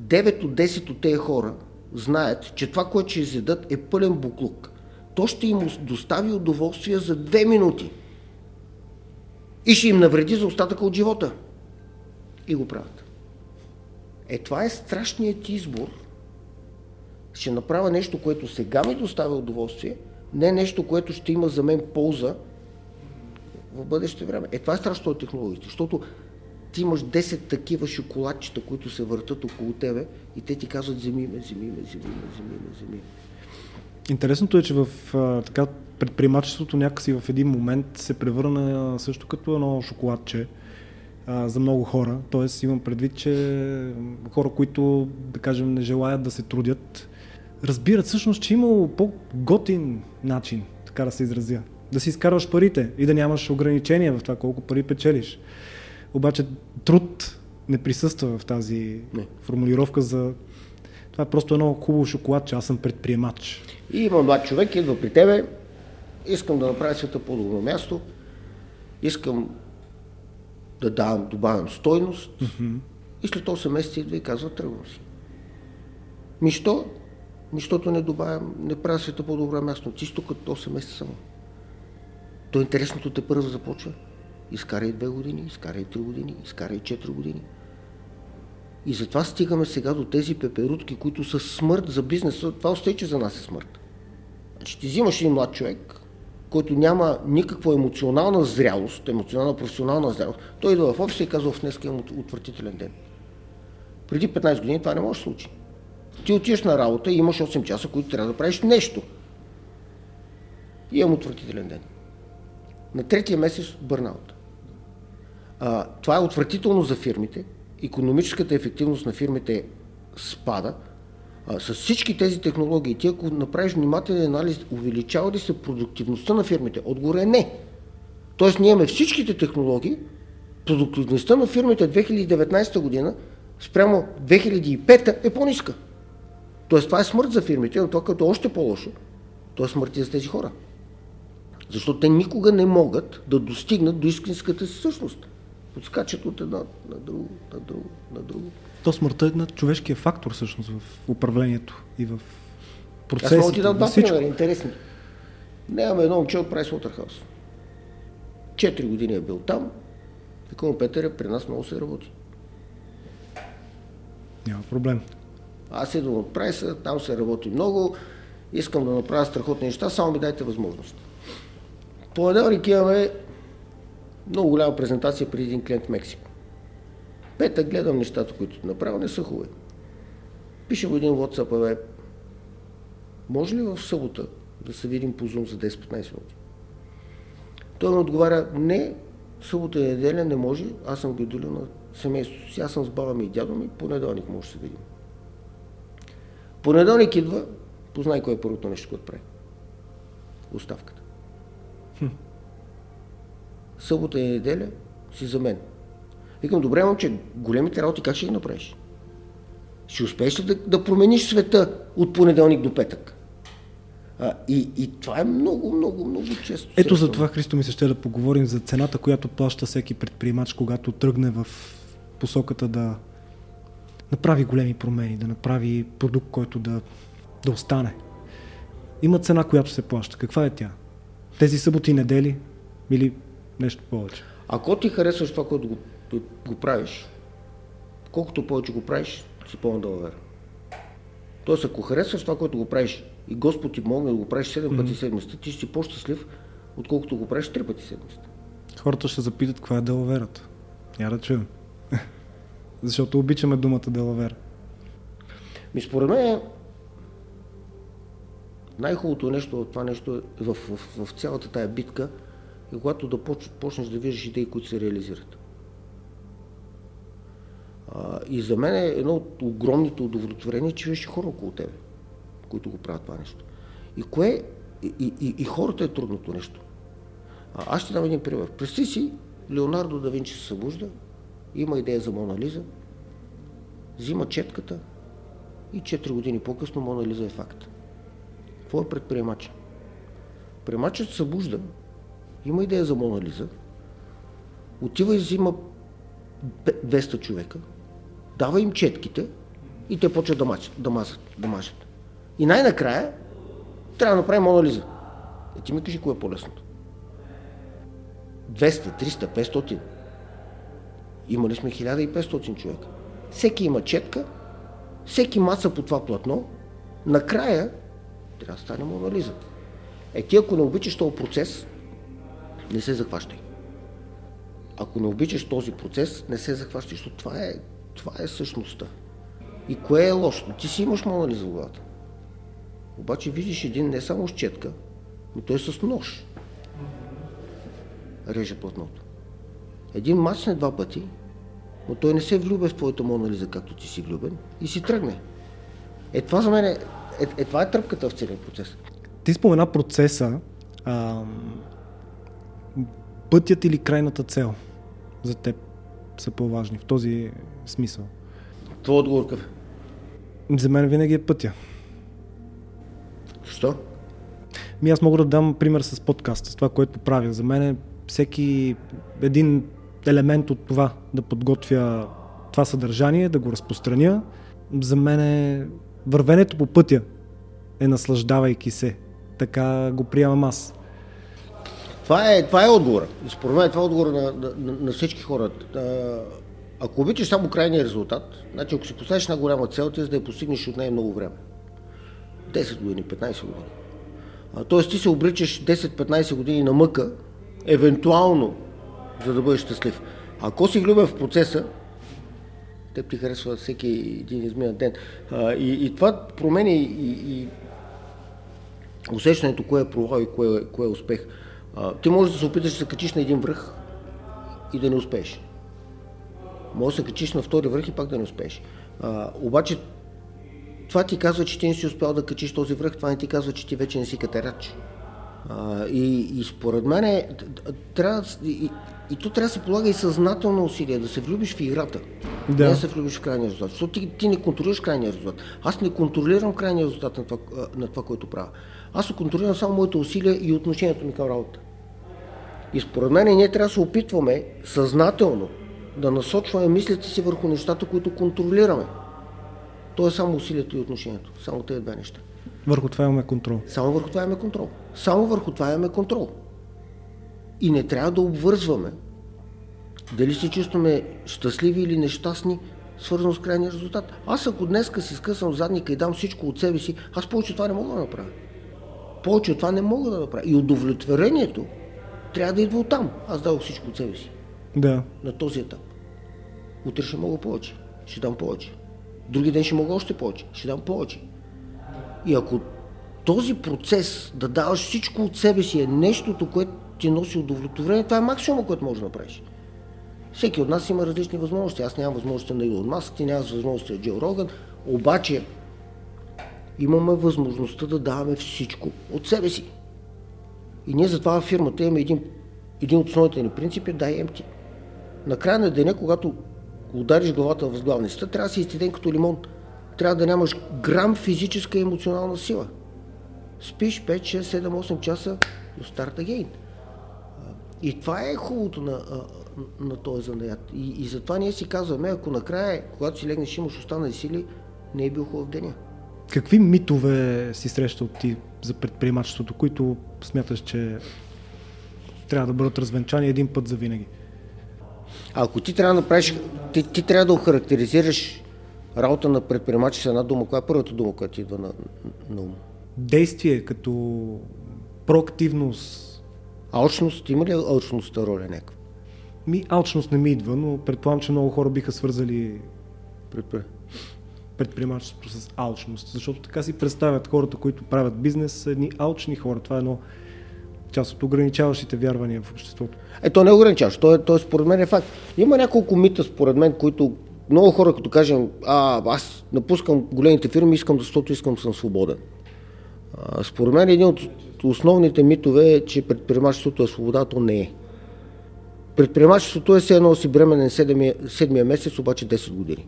A: 9 от 10 от тези хора знаят, че това, което ще изедат е пълен буклук. То ще им достави удоволствие за 2 минути. И ще им навреди за остатъка от живота. И го правят. Е, това е страшният избор. Ще направя нещо, което сега ми доставя удоволствие, не нещо, което ще има за мен полза в бъдеще време. Е, това е страшно от технологиите, защото ти имаш 10 такива шоколадчета, които се въртат около тебе и те ти казват вземи ме, вземи ме, вземи ме, вземи ме, вземи ме.
B: Интересното е, че в а, така предприемачеството някакси в един момент се превърна също като едно шоколадче а, за много хора. Тоест имам предвид, че хора, които, да кажем, не желаят да се трудят, разбират всъщност, че имало по-готин начин, така да се изразя. Да си изкарваш парите и да нямаш ограничения в това колко пари печелиш. Обаче труд не присъства в тази не. формулировка за... Това е просто едно хубаво шоколад, че аз съм предприемач.
A: И има млад човек, идва при тебе, искам да направя света по-добро място, искам да давам, добавям стойност mm-hmm. и след 8 месеца идва и казва, тръгвам си. Ми що? Ми защото не добавям, не правя света по-добро място. Чисто като 8 месеца само. То интересното те първо започва. Изкарай 2 години, изкарай 3 години, изкарай 4 години. И затова стигаме сега до тези пеперутки, които са смърт за бизнеса. Това остай, че за нас е смърт. Значи ти взимаш един млад човек, който няма никаква емоционална зрялост, емоционална професионална зрялост, той идва в офиса и казва, в днес имам отвратителен ден. Преди 15 години това не може да случи. Ти отиваш на работа и имаш 8 часа, които трябва да правиш нещо. И имам отвратителен ден. На третия месец бърнаут. А, това е отвратително за фирмите. Економическата ефективност на фирмите спада. А, с всички тези технологии, ти ако направиш внимателен анализ, увеличава ли се продуктивността на фирмите? Отгоре е не. Тоест ние имаме всичките технологии, продуктивността на фирмите 2019 година спрямо 2005 е по-ниска. Тоест това е смърт за фирмите, но това като е още по-лошо, то е смърт за тези хора. Защото те никога не могат да достигнат до истинската си същност. Подскачат от една на друго, на друго, на друго.
B: То смъртта е на човешкия фактор всъщност в управлението и в процесите.
A: Аз мога ти да два примера, интересни. Нямаме едно момче от Pricewaterhouse. Четири години е бил там. Викам Петър, при нас много се работи.
B: Няма проблем.
A: Аз идвам от прайса, там се работи много, искам да направя страхотни неща, само ми дайте възможност. Понеделник имаме много голяма презентация при един клиент в Мексико. Петък гледам нещата, които направя, не са хубави. Пише в един WhatsApp, бе, може ли в събота да се видим по Zoom за 10-15 минути? Той ми отговаря, не, събота и неделя не може, аз съм гидолил на семейството си, аз съм с баба ми и дядо ми, понеделник може да се видим. Понеделник идва, познай кое е първото нещо, което прави. Оставката. Хм. Събота и неделя си за мен. Викам, добре, момче, големите работи как ще ги направиш? Ще успееш ли да, да промениш света от понеделник до петък? А, и, и това е много, много, много често.
B: Ето за това, Христо, ми се ще да поговорим за цената, която плаща всеки предприемач, когато тръгне в посоката да направи големи промени, да направи продукт, който да, да остане. Има цена, която се плаща. Каква е тя? Тези съботи недели или нещо повече?
A: Ако ти харесваш това, което го, го правиш, колкото повече го правиш, си по вера. Тоест, ако харесваш това, което го правиш и Господ ти помогне да го правиш 7 mm-hmm. пъти седмицата, ти ще си по-щастлив, отколкото го правиш 3 пъти седмицата.
B: Хората ще запитат каква е делаверата. Я да чуем. Защото обичаме думата Делавер.
A: Ми според мен най-хубавото нещо това нещо е в, в, в, в цялата тая битка е когато да почнеш да виждаш идеи, които се реализират. А, и за мен е едно от огромните удовлетворения, че виждаш хора около тебе, които го правят това нещо. И кое и, и, и хората е трудното нещо. А, аз ще дам един пример. Представи си, Леонардо да Винчи се събужда, има идея за Мона Лиза, взима четката и 4 години по-късно Мона Лиза е факт. Какво е предприемача? Предприемачът се събужда, има идея за Мона Лиза, отива и взима 200 човека, дава им четките и те почват да, мачат, да, мазат, да мажат. И най-накрая трябва да направим Мона Лиза. Е, ти ми кажи кое е по-лесното. 200, 300, 500. Имали сме 1500 човека. Всеки има четка, всеки маса по това платно, накрая трябва да стане анализа. Е, ти ако не обичаш този процес, не се захващай. Ако не обичаш този процес, не се захващай, защото това е, това е същността. И кое е лошо? Ти си имаш монализа в главата. Обаче видиш един не само с четка, но той е с нож. Реже платното. Един мацне два пъти, но той не се влюбе в твоята Монализа, както ти си влюбен, и си тръгне. Е, това за мен е, е, е това е тръпката в целия процес.
B: Ти спомена процеса, а, пътят или крайната цел за теб са по-важни в този смисъл?
A: Твой отговор какъв?
B: За мен винаги е пътя.
A: Защо?
B: Ми аз мога да дам пример с подкаста, с това, което правя. За мен е всеки един елемент от това да подготвя това съдържание, да го разпространя. За мен е вървенето по пътя е наслаждавайки се. Така го приемам аз.
A: Това е, това е отговора. Според мен това е отговора на, на, на всички хора. Ако обичаш само крайния резултат, значи ако си поставиш една голяма цел, ти за да я постигнеш от нея много време. 10 години, 15 години. тоест ти се обричаш 10-15 години на мъка, евентуално, за да бъдеш щастлив. Ако си влюбен в процеса, те ти харесва всеки един изминат ден. А, и, и това промени и, и усещането кое е провал и кое, е, кое е успех. А, ти можеш да се опиташ да се качиш на един връх и да не успееш. Може да се качиш на втори връх и пак да не успееш. А, обаче това ти казва, че ти не си успял да качиш този връх, това не ти казва, че ти вече не си катерач. А, и, и според мен трябва, и, и то трябва да се полага и съзнателно усилие, да се влюбиш в играта. Да. Не да се влюбиш в крайния резултат. Защото ти, ти не контролираш крайния резултат. Аз не контролирам крайния резултат на това, на това, което правя. Аз контролирам само моите усилия и отношението ми към работа. И според мен ние трябва да се опитваме съзнателно да насочваме мислите си върху нещата, които контролираме. То е само усилието и отношението. Само тези две неща.
B: Върху това имаме контрол.
A: Само върху това имаме контрол. Само върху това имаме контрол. И не трябва да обвързваме дали се чувстваме щастливи или нещастни, свързано с крайния резултат. Аз ако днеска си скъсам задника и дам всичко от себе си, аз повече това не мога да направя. Повече от това не мога да направя. И удовлетворението трябва да идва от там. Аз дадох всичко от себе си.
B: Да.
A: На този етап. Утре ще мога повече. Ще дам повече. Други ден ще мога още повече. Ще дам повече. И ако този процес да даваш всичко от себе си е нещото, което ти носи удовлетворение, това е максимума, което можеш да направиш. Всеки от нас има различни възможности. Аз нямам възможности на Илон Маск, ти нямаш възможности на Джо Роган, обаче имаме възможността да даваме всичко от себе си. И ние затова в фирмата имаме един, един от основните ни принципи, дай емти. На края на деня, когато удариш главата в сглавницата, трябва да си изтиден като лимон. Трябва да нямаш грам физическа и емоционална сила. Спиш 5, 6, 7, 8 часа до старта гейн. И това е хубавото на, на този занаят. И, и затова ние си казваме, ако накрая, когато си легнеш, имаш останали сили, не е бил хубав деня.
B: Какви митове си срещал ти за предприемачеството, които смяташ, че трябва да бъдат развенчани един път за винаги?
A: Ако ти трябва да направиш, ти, ти трябва да охарактеризираш работа на предприемач с една дума, коя е първата дума, която идва на, на ум?
B: Действие като проактивност.
A: Алчност, има ли алчността роля някаква?
B: Ми, алчност не ми идва, но предполагам, че много хора биха свързали Предпри... предприемачеството с алчност, защото така си представят хората, които правят бизнес, са едни алчни хора. Това е едно част от ограничаващите вярвания в обществото.
A: Е, то не е ограничаващо, то е, то е според мен е факт. Има няколко мита, според мен, които много хора, като кажем, а, аз напускам големите фирми, искам, защото искам съм свободен. А, според мен един от основните митове е, че предприемачеството е свобода, то не е. Предприемачеството е все едно си бременен седмия, седмия месец, обаче 10 години.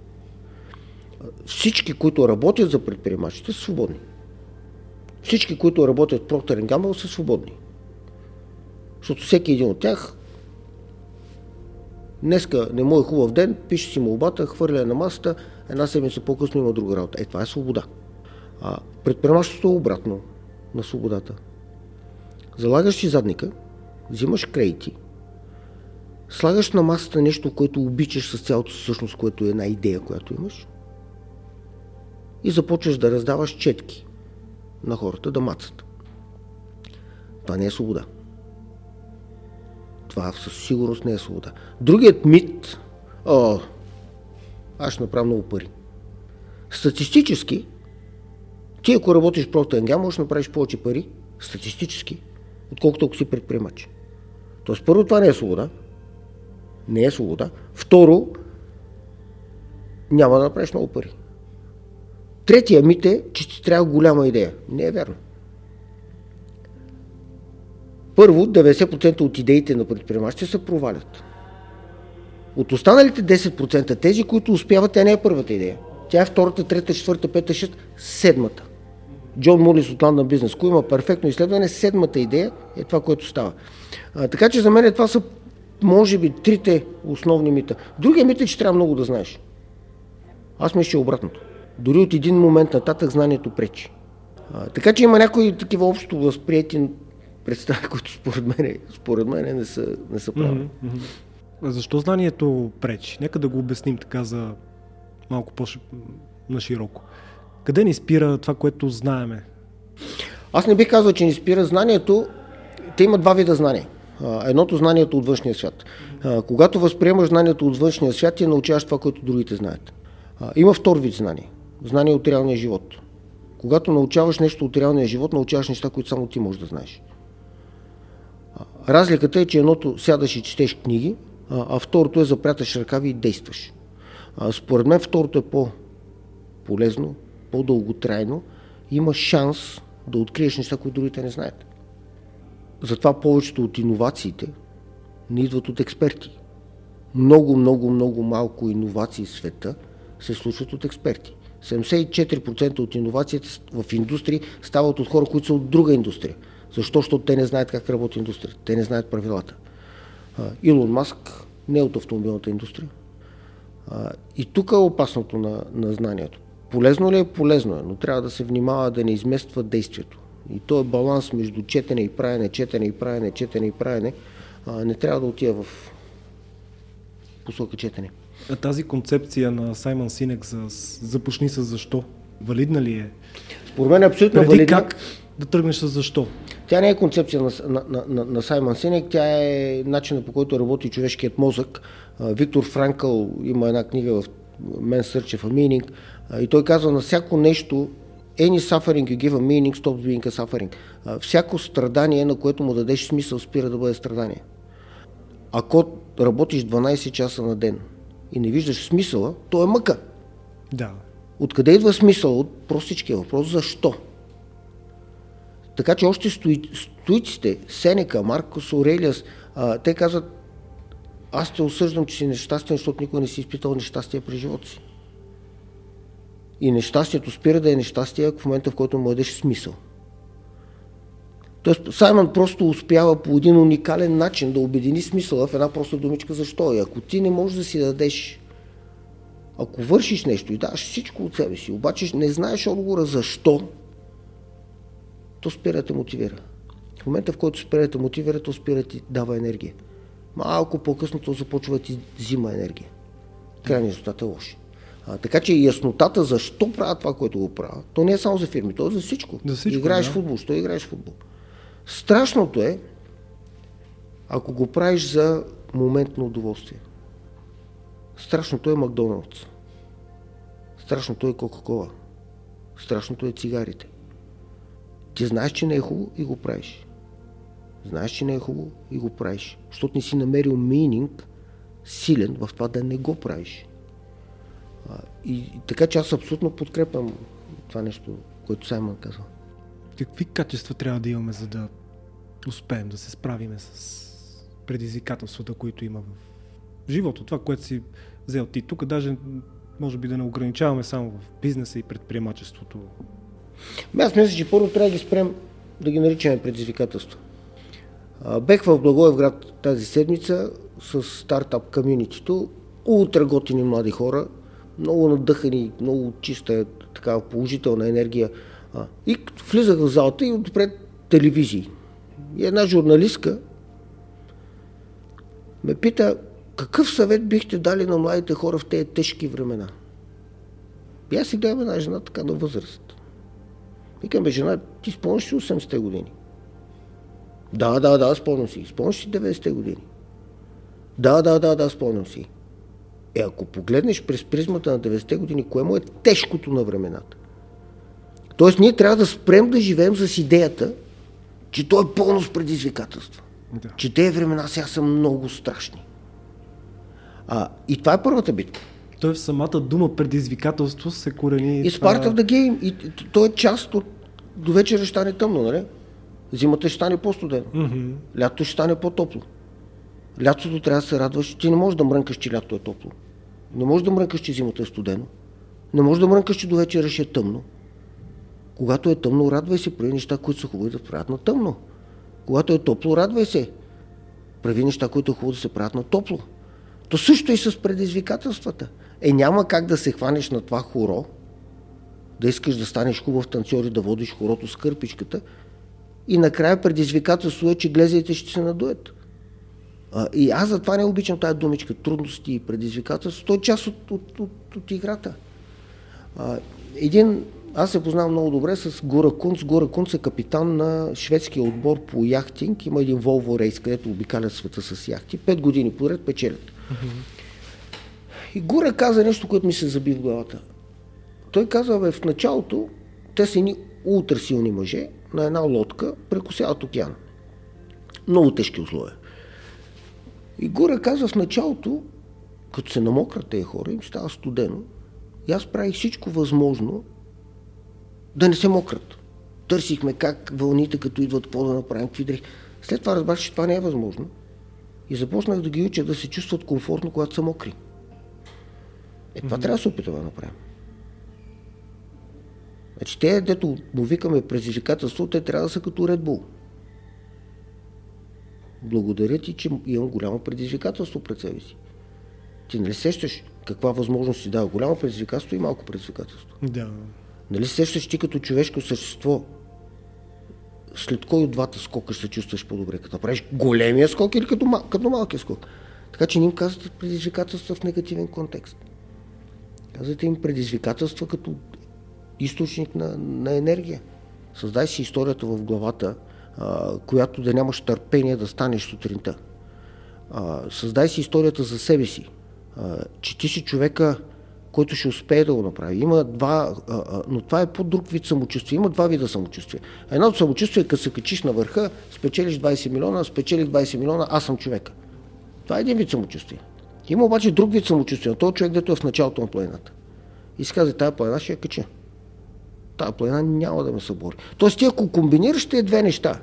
A: Всички, които работят за предприемачите, са свободни. Всички, които работят в Procter Gamble, са свободни. Защото всеки един от тях днеска не му е хубав ден, пише си молбата, хвърля на масата, една седмица по-късно има друга работа. Е, това е свобода. А предприемачеството е обратно на свободата. Залагаш си задника, взимаш кредити, слагаш на масата нещо, което обичаш с цялото същност, което е една идея, която имаш и започваш да раздаваш четки на хората да мацат. Това не е свобода. Това със сигурност не е свобода. Другият мит, о, аз ще направя много пари. Статистически, ти ако работиш Gamble, можеш да направиш повече пари, статистически, отколкото ако си предприемач. Тоест, първо, това не е свобода. Не е свобода. Второ, няма да направиш много пари. Третия мит е, че ти трябва голяма идея. Не е вярно. Първо, 90% от идеите на предприемачите се провалят. От останалите 10%, тези, които успяват, тя не е първата идея. Тя е втората, трета, четвърта, пета, шест, седмата. Джон Мулис от London Business School има перфектно изследване. Седмата идея е това, което става. А, така че за мен това са, може би, трите основни мита. Другия мит е, че трябва много да знаеш. Аз мисля, че е обратното. Дори от един момент нататък знанието пречи. А, така че има някои такива общо възприяти представи, които според мен, според мен не са, не са правилни.
B: Mm-hmm. Защо знанието пречи? Нека да го обясним така за малко по-нашироко. Къде ни спира това, което знаеме?
A: Аз не бих казал, че ни спира знанието. Те има два вида знания. Едното знанието от външния свят. Когато възприемаш знанието от външния свят, ти научаваш това, което другите знаят. Има втор вид знание. Знание от реалния живот. Когато научаваш нещо от реалния живот, научаваш неща, които само ти можеш да знаеш. Разликата е, че едното сядаш и четеш книги, а второто е запряташ ръкави и действаш. Според мен второто е по-полезно, по-дълготрайно. Има шанс да откриеш неща, които другите не знаят. Затова повечето от иновациите не идват от експерти. Много, много, много малко иновации в света се случват от експерти. 74% от иновациите в индустрии стават от хора, които са от друга индустрия. Защо? Защото те не знаят как работи индустрията. Те не знаят правилата. Илон Маск не е от автомобилната индустрия. И тук е опасното на, на знанието. Полезно ли е? Полезно е, но трябва да се внимава да не измества действието. И то е баланс между четене и правене, четене и правене, четене и правене. не трябва да отива в посока четене.
B: А тази концепция на Саймън Синек за започни с защо, валидна ли е?
A: Според мен е абсолютно
B: Преди
A: валидна.
B: как да тръгнеш с защо?
A: Тя не е концепция на, на, на, на Саймън Синек, тя е начинът по който работи човешкият мозък. Виктор Франкъл има една книга в Search for Meaning и той казва на всяко нещо Any suffering you give a meaning stops being a suffering. Всяко страдание, на което му дадеш смисъл, спира да бъде страдание. Ако работиш 12 часа на ден и не виждаш смисъла, то е мъка.
B: Да.
A: Откъде идва смисъл? От простичкия въпрос. Защо? Така че още стои, стоиците, Сенека, Маркос Орелиас, те казват, аз те осъждам, че си нещастен, защото никой не си изпитал нещастие през живота си. И нещастието спира да е нещастие в момента, в който му дадеш смисъл. Тоест Саймън просто успява по един уникален начин да обедини смисъла в една проста думичка защо. И ако ти не можеш да си дадеш, ако вършиш нещо и даш всичко от себе си, обаче не знаеш отговора защо, то спира да те мотивира. В момента, в който спира да те мотивира, то спира да ти дава енергия. Малко по-късно то започва да ти взима енергия. Крайният резултат е лош. А, така че яснотата защо правя това, което го правя, то не е само за фирми, то е за всичко.
B: За всичко
A: играеш
B: да.
A: футбол, що играеш футбол. Страшното е, ако го правиш за моментно удоволствие. Страшното е Макдоналдс. Страшното е Кока-Кола. Страшното е цигарите. Ти знаеш, че не е хубаво и го правиш. Знаеш, че не е хубаво и го правиш. Защото не си намерил мининг силен в това да не го правиш. И, така че аз абсолютно подкрепям това нещо, което Саймън казва.
B: Какви качества трябва да имаме, за да успеем да се справиме с предизвикателствата, които има в живота, това, което си взел ти. Тук даже може би да не ограничаваме само в бизнеса и предприемачеството.
A: Ами Аз мисля, че първо трябва да ги спрем да ги наричаме предизвикателства. Бех в Благоевград тази седмица с стартап комьюнитито, ултра готини млади хора, много надъхани, много чиста, такава положителна енергия. И влизах в залата и отпред телевизии. И една журналистка ме пита, какъв съвет бихте дали на младите хора в тези тежки времена? И аз си гледам една жена така на възраст. Викам, бе, жена, ти спомняш ли 80-те години? Да, да, да, спомням си. Спомняш си 90-те години? Да, да, да, да, спомням си. Е, ако погледнеш през призмата на 90-те години, кое му е тежкото на времената? Тоест, ние трябва да спрем да живеем с идеята, че то е пълно с предизвикателства.
B: Да.
A: Че тези времена сега са много страшни. А, и това е първата битка.
B: Той в самата дума предизвикателство се корени...
A: И of the game. И то е част от... До вечера ще стане тъмно, нали? Зимата ще стане по-студено.
B: Мгм.
A: Лятото ще стане по-топло. Лятото трябва да се радваш. Ти не можеш да мрънкаш, че лятото е топло. Не можеш да мрънкаш, че зимата е студено. Не можеш да мрънкаш, че до вечера ще е тъмно. Когато е тъмно, радвай се, прави неща, които са хубави да правят на тъмно. Когато е топло, радвай се. Прави неща, които е хубаво да се правят на топло. То също и с предизвикателствата. Е, няма как да се хванеш на това хоро, да искаш да станеш хубав танцор и да водиш хорото с кърпичката и накрая предизвикателство е, че глезите ще се надуят. И аз затова не обичам тази думичка трудности и предизвикателство. Той е част от, от, от, от играта. Един, аз се познавам много добре с Гора Кунц. Гора Кунц е капитан на шведския отбор по яхтинг. Има един Volvo рейс, където обикалят света с яхти. Пет години подред печелят. И Гора каза нещо, което ми се заби в главата. Той каза, бе, в началото те са ни ултрасилни мъже на една лодка прекусяват океан. Много тежки условия. И Гора каза в началото, като се намократ тези хора, им става студено. И аз правих всичко възможно да не се мократ. Търсихме как вълните, като идват, какво да направим, какви дрехи. След това разбрах, че това не е възможно. И започнах да ги уча да се чувстват комфортно, когато са мокри. Е, това mm-hmm. трябва да се опитаме да направим. Значи те, дето му викаме предизвикателство, те трябва да са като Red Bull. Благодаря ти, че имам голямо предизвикателство пред себе си. Ти нали сещаш каква възможност си дава? Голямо предизвикателство и малко предизвикателство.
B: Да.
A: Нали сещаш ти като човешко същество, след кой от двата скока се чувстваш по-добре? Като правиш големия скок или като, мал, като малкия скок? Така че не им казвате предизвикателства в негативен контекст. Казвате им предизвикателства като източник на, на енергия. Създай си историята в главата, която да нямаш търпение да станеш сутринта. Създай си историята за себе си, че ти си човека, който ще успее да го направи. Има два, но това е по-друг вид самочувствие. Има два вида самочувствие. Едното самочувствие е като се качиш на върха, спечелиш 20 милиона, спечелих 20 милиона, аз съм човека. Това е един вид самочувствие. Има обаче друг вид самочувствие. този човек, дето е в началото на планината. И си каза, тази планина ще я кача тази планина няма да ме събори. Тоест ти ако комбинираш тези две неща,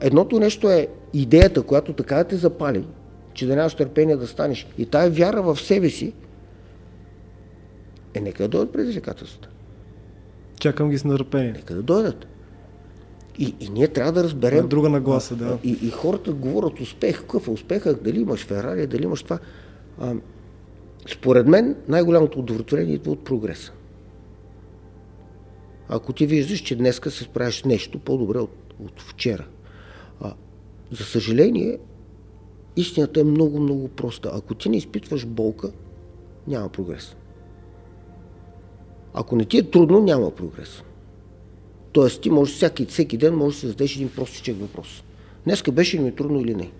A: едното нещо е идеята, която така да те запали, че да нямаш търпение да станеш и тая вяра в себе си, е нека да дойдат предизвикателствата.
B: Чакам ги с нетърпение.
A: Нека да дойдат. И, и ние трябва да разберем. На
B: друга нагласа, да.
A: И, и хората говорят успех. Какъв е успеха? Дали имаш Ферари, дали имаш това. А, според мен най-голямото удовлетворение идва от прогреса. Ако ти виждаш, че днеска се справиш нещо по-добре от, от вчера. А, за съжаление, истината е много, много проста. Ако ти не изпитваш болка, няма прогрес. Ако не ти е трудно, няма прогрес. Тоест ти можеш всеки, всеки ден можеш да зададеш един простичък въпрос. Днеска беше ли ми трудно или не?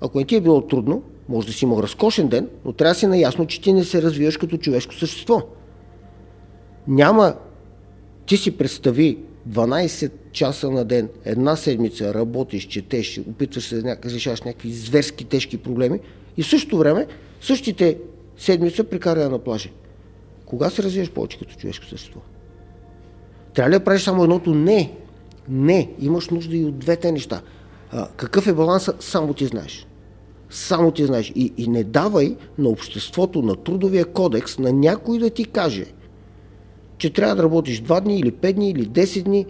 A: Ако не ти е било трудно, може да си имал разкошен ден, но трябва да си наясно, че ти не се развиваш като човешко същество. Няма ти си представи 12 часа на ден, една седмица работиш, четеш, опитваш се да решаваш някакви зверски тежки проблеми и в същото време същите седмица прикаря на плажа. Кога се развиваш повече като човешко същество? Трябва ли да правиш само едното? Не. Не. Имаш нужда и от двете неща. А, какъв е балансът? Само ти знаеш. Само ти знаеш. И, и не давай на обществото, на трудовия кодекс, на някой да ти каже – че трябва да работиш 2 дни или 5 дни или 10 дни,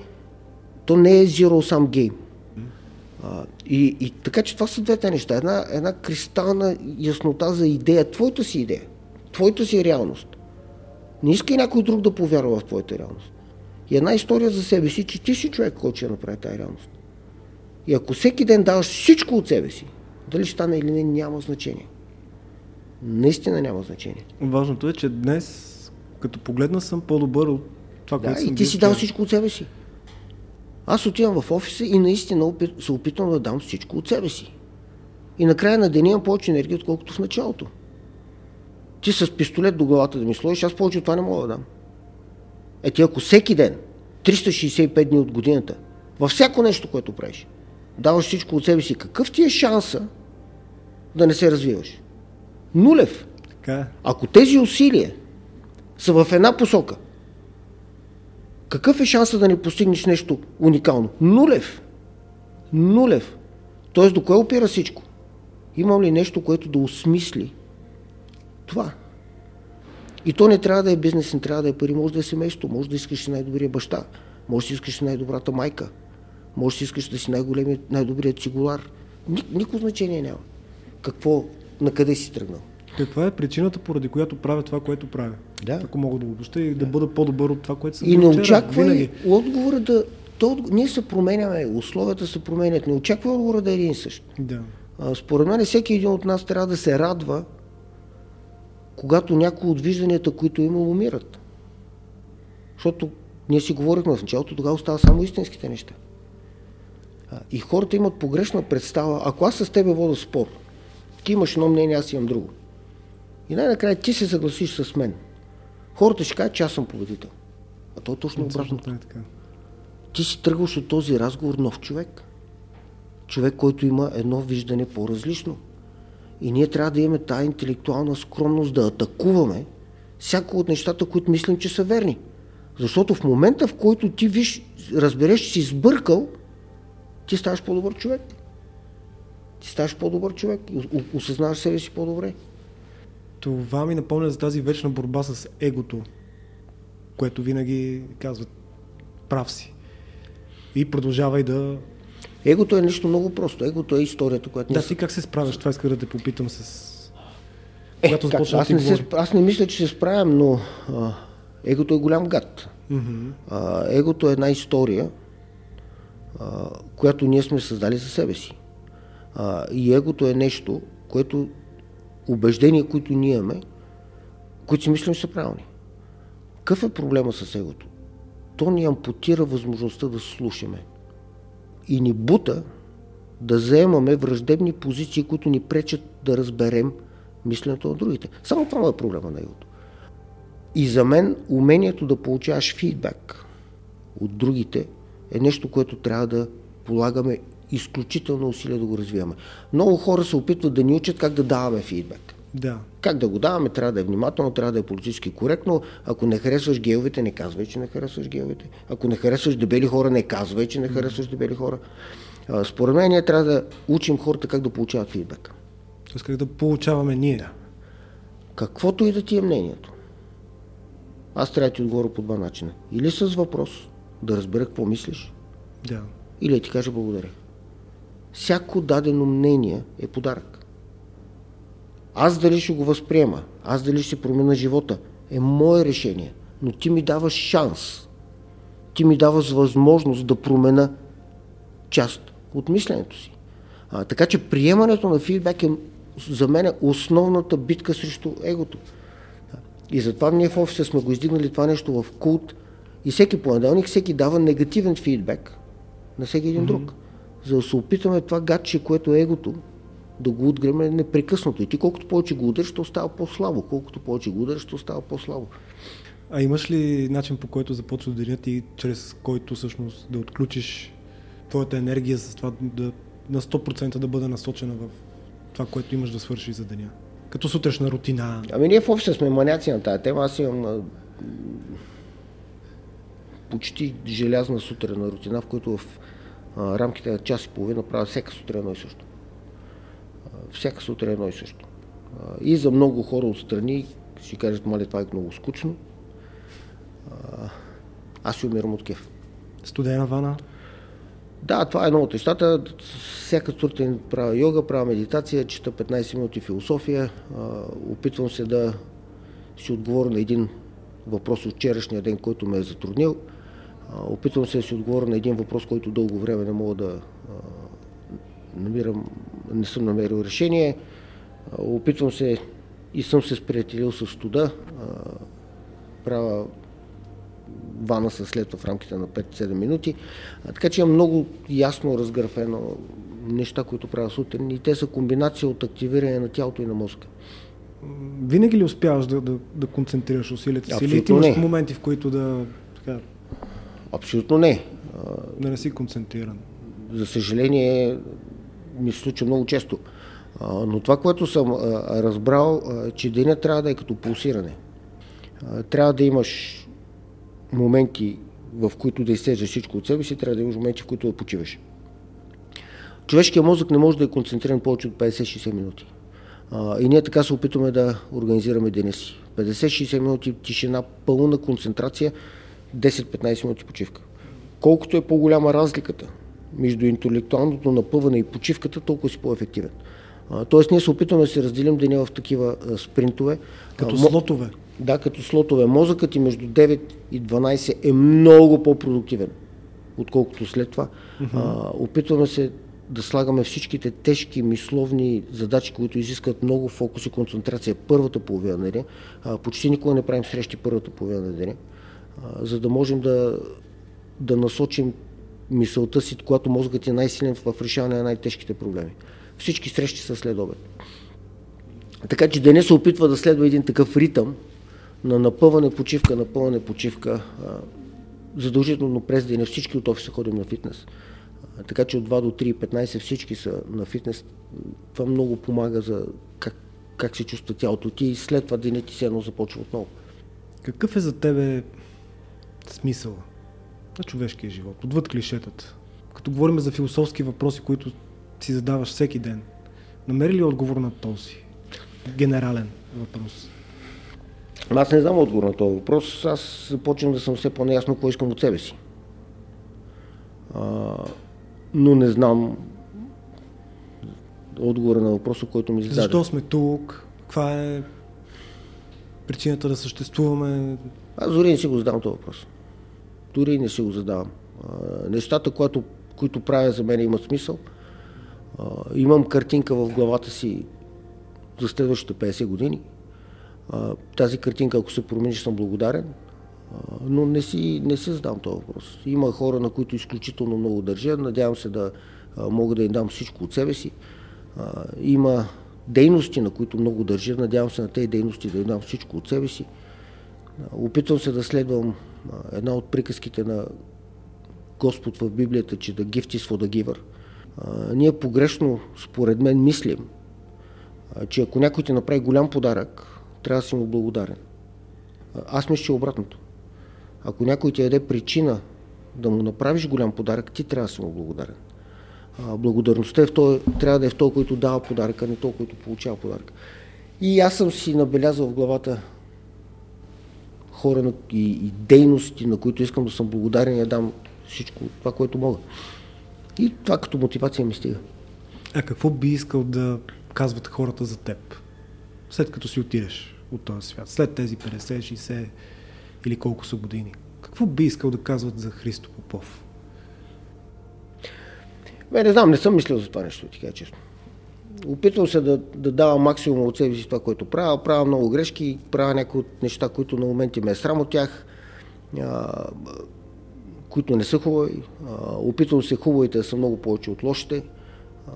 A: то не е zero sum game. А, и, и така че това са двете неща. Една, една кристална яснота за идея, твоята си идея, твоята си реалност. Не искай някой друг да повярва в твоята реалност. И една история за себе си, че ти си човек, който ще направи тази реалност. И ако всеки ден даваш всичко от себе си, дали ще стане или не, няма значение. Наистина няма значение.
B: Важното е, че днес като погледна съм по-добър от това,
A: да,
B: което съм
A: и ти си дал всичко от себе си. Аз отивам в офиса и наистина се опитвам да дам всичко от себе си. И накрая на деня имам повече енергия, отколкото в началото. Ти с пистолет до главата да ми сложиш, аз повече от това не мога да дам. Е ти ако всеки ден, 365 дни от годината, във всяко нещо, което правиш, даваш всичко от себе си, какъв ти е шанса да не се развиваш? Нулев.
B: Така. Е.
A: Ако тези усилия са в една посока. Какъв е шансът да не постигнеш нещо уникално? Нулев. Нулев. Тоест, до кое опира всичко? Имам ли нещо, което да осмисли това? И то не трябва да е бизнес, не трябва да е пари, може да е семейство, може да искаш най-добрия баща, може да искаш най-добрата майка, може да искаш да си най-големият, най-добрият цигулар. никакво значение няма. Какво, на къде си тръгнал.
B: Каква е причината, поради която правя това, което правя?
A: Да.
B: Ако мога да го обобща и да бъда по-добър от това, което съм
A: И не очаквай
B: винаги.
A: отговора да... То, ние се променяме, условията се променят. Не очаквай отговора да е един същ.
B: Да.
A: А, според мен всеки един от нас трябва да се радва, когато някои от вижданията, които има, умират. Защото ние си говорихме в началото, тогава остава само истинските неща. А, И хората имат погрешна представа. Ако аз с тебе вода спор, ти имаш едно мнение, аз имам друго. И най-накрая ти се съгласиш с мен. Хората ще кажат, че аз съм победител. А то е точно обратно.
B: Точно така.
A: Ти си тръгваш от този разговор нов човек. Човек, който има едно виждане по-различно. И ние трябва да имаме тази интелектуална скромност да атакуваме всяко от нещата, които мислим, че са верни. Защото в момента, в който ти виж, разбереш, че си сбъркал, ти ставаш по-добър човек. Ти ставаш по-добър човек и осъзнаваш себе си по-добре.
B: Това ми напомня за тази вечна борба с егото, което винаги казват прав си. И продължавай да...
A: Егото е нещо много просто. Егото е историята, която
B: Да,
A: ние
B: ти как се справяш? Това иска да те попитам с...
A: Е,
B: Когато
A: как, аз, не се, аз не мисля, че се справям, но а, егото е голям гад.
B: Мгм.
A: А, егото е една история, а, която ние сме създали за себе си. А, и егото е нещо, което убеждения, които ние имаме, които си мислим, са правилни. Какъв е проблема с егото? То ни ампутира възможността да слушаме. И ни бута да заемаме враждебни позиции, които ни пречат да разберем мисленето на другите. Само това е проблема на егото. И за мен умението да получаваш фидбек от другите е нещо, което трябва да полагаме изключително усилия да го развиваме. Много хора се опитват да ни учат как да даваме фидбек.
B: Да.
A: Как да го даваме, трябва да е внимателно, трябва да е политически коректно. Ако не харесваш геовете, не казвай, че не харесваш геовете. Ако не харесваш дебели хора, не казвай, че не харесваш дебели хора. Според мен ние трябва да учим хората как да получават фидбек.
B: Тоест как да получаваме ние. Да.
A: Каквото и да ти е мнението. Аз трябва да ти отговоря по два начина. Или с въпрос, да разбера какво мислиш,
B: да.
A: или да ти кажа благодаря. Всяко дадено мнение е подарък. Аз дали ще го възприема, аз дали ще променя живота, е мое решение. Но ти ми даваш шанс. Ти ми даваш възможност да променя част от мисленето си. А, така че приемането на фидбек е за мен е основната битка срещу егото. И затова ние в офиса сме го издигнали това нещо в култ и всеки понеделник всеки дава негативен фидбек на всеки един друг. За да се опитаме това гатче, което е егото, да го отгреме непрекъснато. И ти колкото повече го удариш, то става по-слабо. Колкото повече го удариш, то става по-слабо.
B: А имаш ли начин по който започва деня ти, чрез който всъщност да отключиш твоята енергия с това да на 100% да бъде насочена в това, което имаш да свършиш за деня? Като сутрешна рутина.
A: Ами ние в офиса сме маняци на тази тема. Аз имам почти желязна сутрена рутина, в която в а, рамките на час и половина правя всяка сутрин едно и също. А, всяка сутрин едно и също. А, и за много хора отстрани ще кажат, мале, това е много скучно. А, аз си умирам от кеф.
B: Студена вана.
A: Да, това е едно от нещата. Всяка сутрин правя йога, правя медитация, чета 15 минути философия. Опитвам се да си отговоря на един въпрос от вчерашния ден, който ме е затруднил. Опитвам се да си отговоря на един въпрос, който дълго време не мога да намирам, не съм намерил решение. Опитвам се и съм се сприятелил с студа. Правя вана се след в рамките на 5-7 минути. Така че имам много ясно разграфено неща, които правя сутрин и те са комбинация от активиране на тялото и на мозъка.
B: Винаги ли успяваш да, да, да концентрираш усилията си? Или ти имаш моменти, в които да, така,
A: Абсолютно не.
B: Да не си концентриран?
A: за съжаление, ми се случва много често. Но това, което съм разбрал, че денят трябва да е като пулсиране. Трябва да имаш моменти, в които да изсеждаш всичко от себе си, трябва да имаш моменти, в които да почиваш. Човешкият мозък не може да е концентриран повече от 50-60 минути. И ние така се опитваме да организираме деня си. 50-60 минути тишина, пълна концентрация, 10-15 минути почивка. Колкото е по-голяма разликата между интелектуалното напъване и почивката, толкова си по-ефективен. тоест ние се опитваме да се разделим деня в такива а, спринтове.
B: Като а, слотове?
A: Да, като слотове. Мозъкът ти между 9 и 12 е много по-продуктивен, отколкото след това. Uh-huh. А, опитваме се да слагаме всичките тежки мисловни задачи, които изискват много фокус и концентрация първата половина на деня. Почти никога не правим срещи първата половина на деня, за да можем да, да насочим мисълта си, когато мозъкът е най-силен в решаване на най-тежките проблеми. Всички срещи са след обед. Така че деня се опитва да следва един такъв ритъм на напъване, почивка, напъване, почивка. Задължително през деня всички от офиса ходим на фитнес. Така че от 2 до 3.15 всички са на фитнес. Това много помага за как, как се чувства тялото ти и след това денят ти се едно започва отново.
B: Какъв е за тебе смисъл на човешкия живот, отвъд клишетата? Като говорим за философски въпроси, които си задаваш всеки ден, намери ли отговор на този генерален въпрос?
A: Аз не знам отговор на този въпрос. Аз започвам да съм все по-неясно какво искам от себе си. А, но не знам отговора на въпроса, който ми зададе.
B: Защо сме тук? Каква е причината да съществуваме?
A: Аз дори не си го задавам този въпрос. Дори не си го задавам. Нещата, които, които правя за мен имат смисъл. Имам картинка в главата си за следващите 50 години. Тази картинка, ако се промени, съм благодарен но не си, не си задам този въпрос. Има хора, на които изключително много държа. Надявам се да мога да им дам всичко от себе си. Има дейности, на които много държа. Надявам се на тези дейности да им дам всичко от себе си. Опитвам се да следвам една от приказките на Господ в Библията, че да for the giver. Ние погрешно, според мен, мислим, че ако някой ти направи голям подарък, трябва да си му благодарен. Аз мисля, че е обратното. Ако някой ти даде причина да му направиш голям подарък, ти трябва да си му благодарен. А, благодарността е в той, трябва да е в този, който дава подаръка, не този, който получава подарък. И аз съм си набелязал в главата хора и, и дейности, на които искам да съм благодарен и да дам всичко това, което мога. И това като мотивация ми стига.
B: А какво би искал да казват хората за теб, след като си отидеш от този свят, след тези 50, 60, или колко са години. Какво би искал да казват за Христо Попов?
A: Бе, не знам, не съм мислил за това нещо, ти кажа честно. Опитвам се да, да давам максимум от себе си това, което правя. Правя много грешки, правя някои от неща, които на моменти ме е срам от тях, а, които не са хубави. А, опитвам се хубавите да са много повече от лошите, а,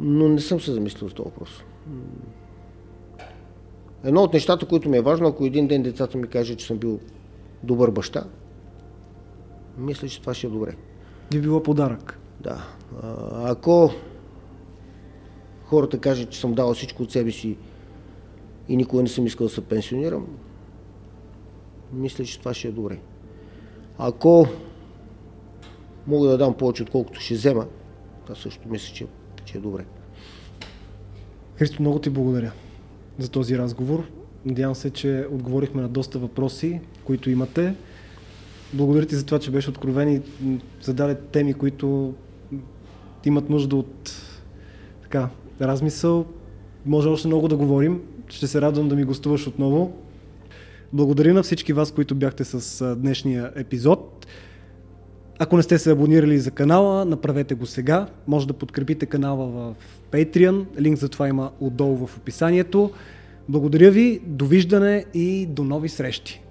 A: но не съм се замислил за този въпрос. Едно от нещата, които ми е важно, ако един ден децата ми каже, че съм бил добър баща, мисля, че това ще е добре.
B: Би било подарък.
A: Да. ако хората кажат, че съм дал всичко от себе си и никога не съм искал да се пенсионирам, мисля, че това ще е добре. Ако мога да дам повече, отколкото ще взема, това също мисля, че, че е добре.
B: Христо, много ти благодаря за този разговор. Надявам се, че отговорихме на доста въпроси, които имате. Благодаря ти за това, че беше откровен и зададе теми, които имат нужда от така, размисъл. Може още много да говорим. Ще се радвам да ми гостуваш отново. Благодаря на всички вас, които бяхте с днешния епизод. Ако не сте се абонирали за канала, направете го сега. Може да подкрепите канала в Patreon. Линк за това има отдолу в описанието. Благодаря ви, довиждане и до нови срещи!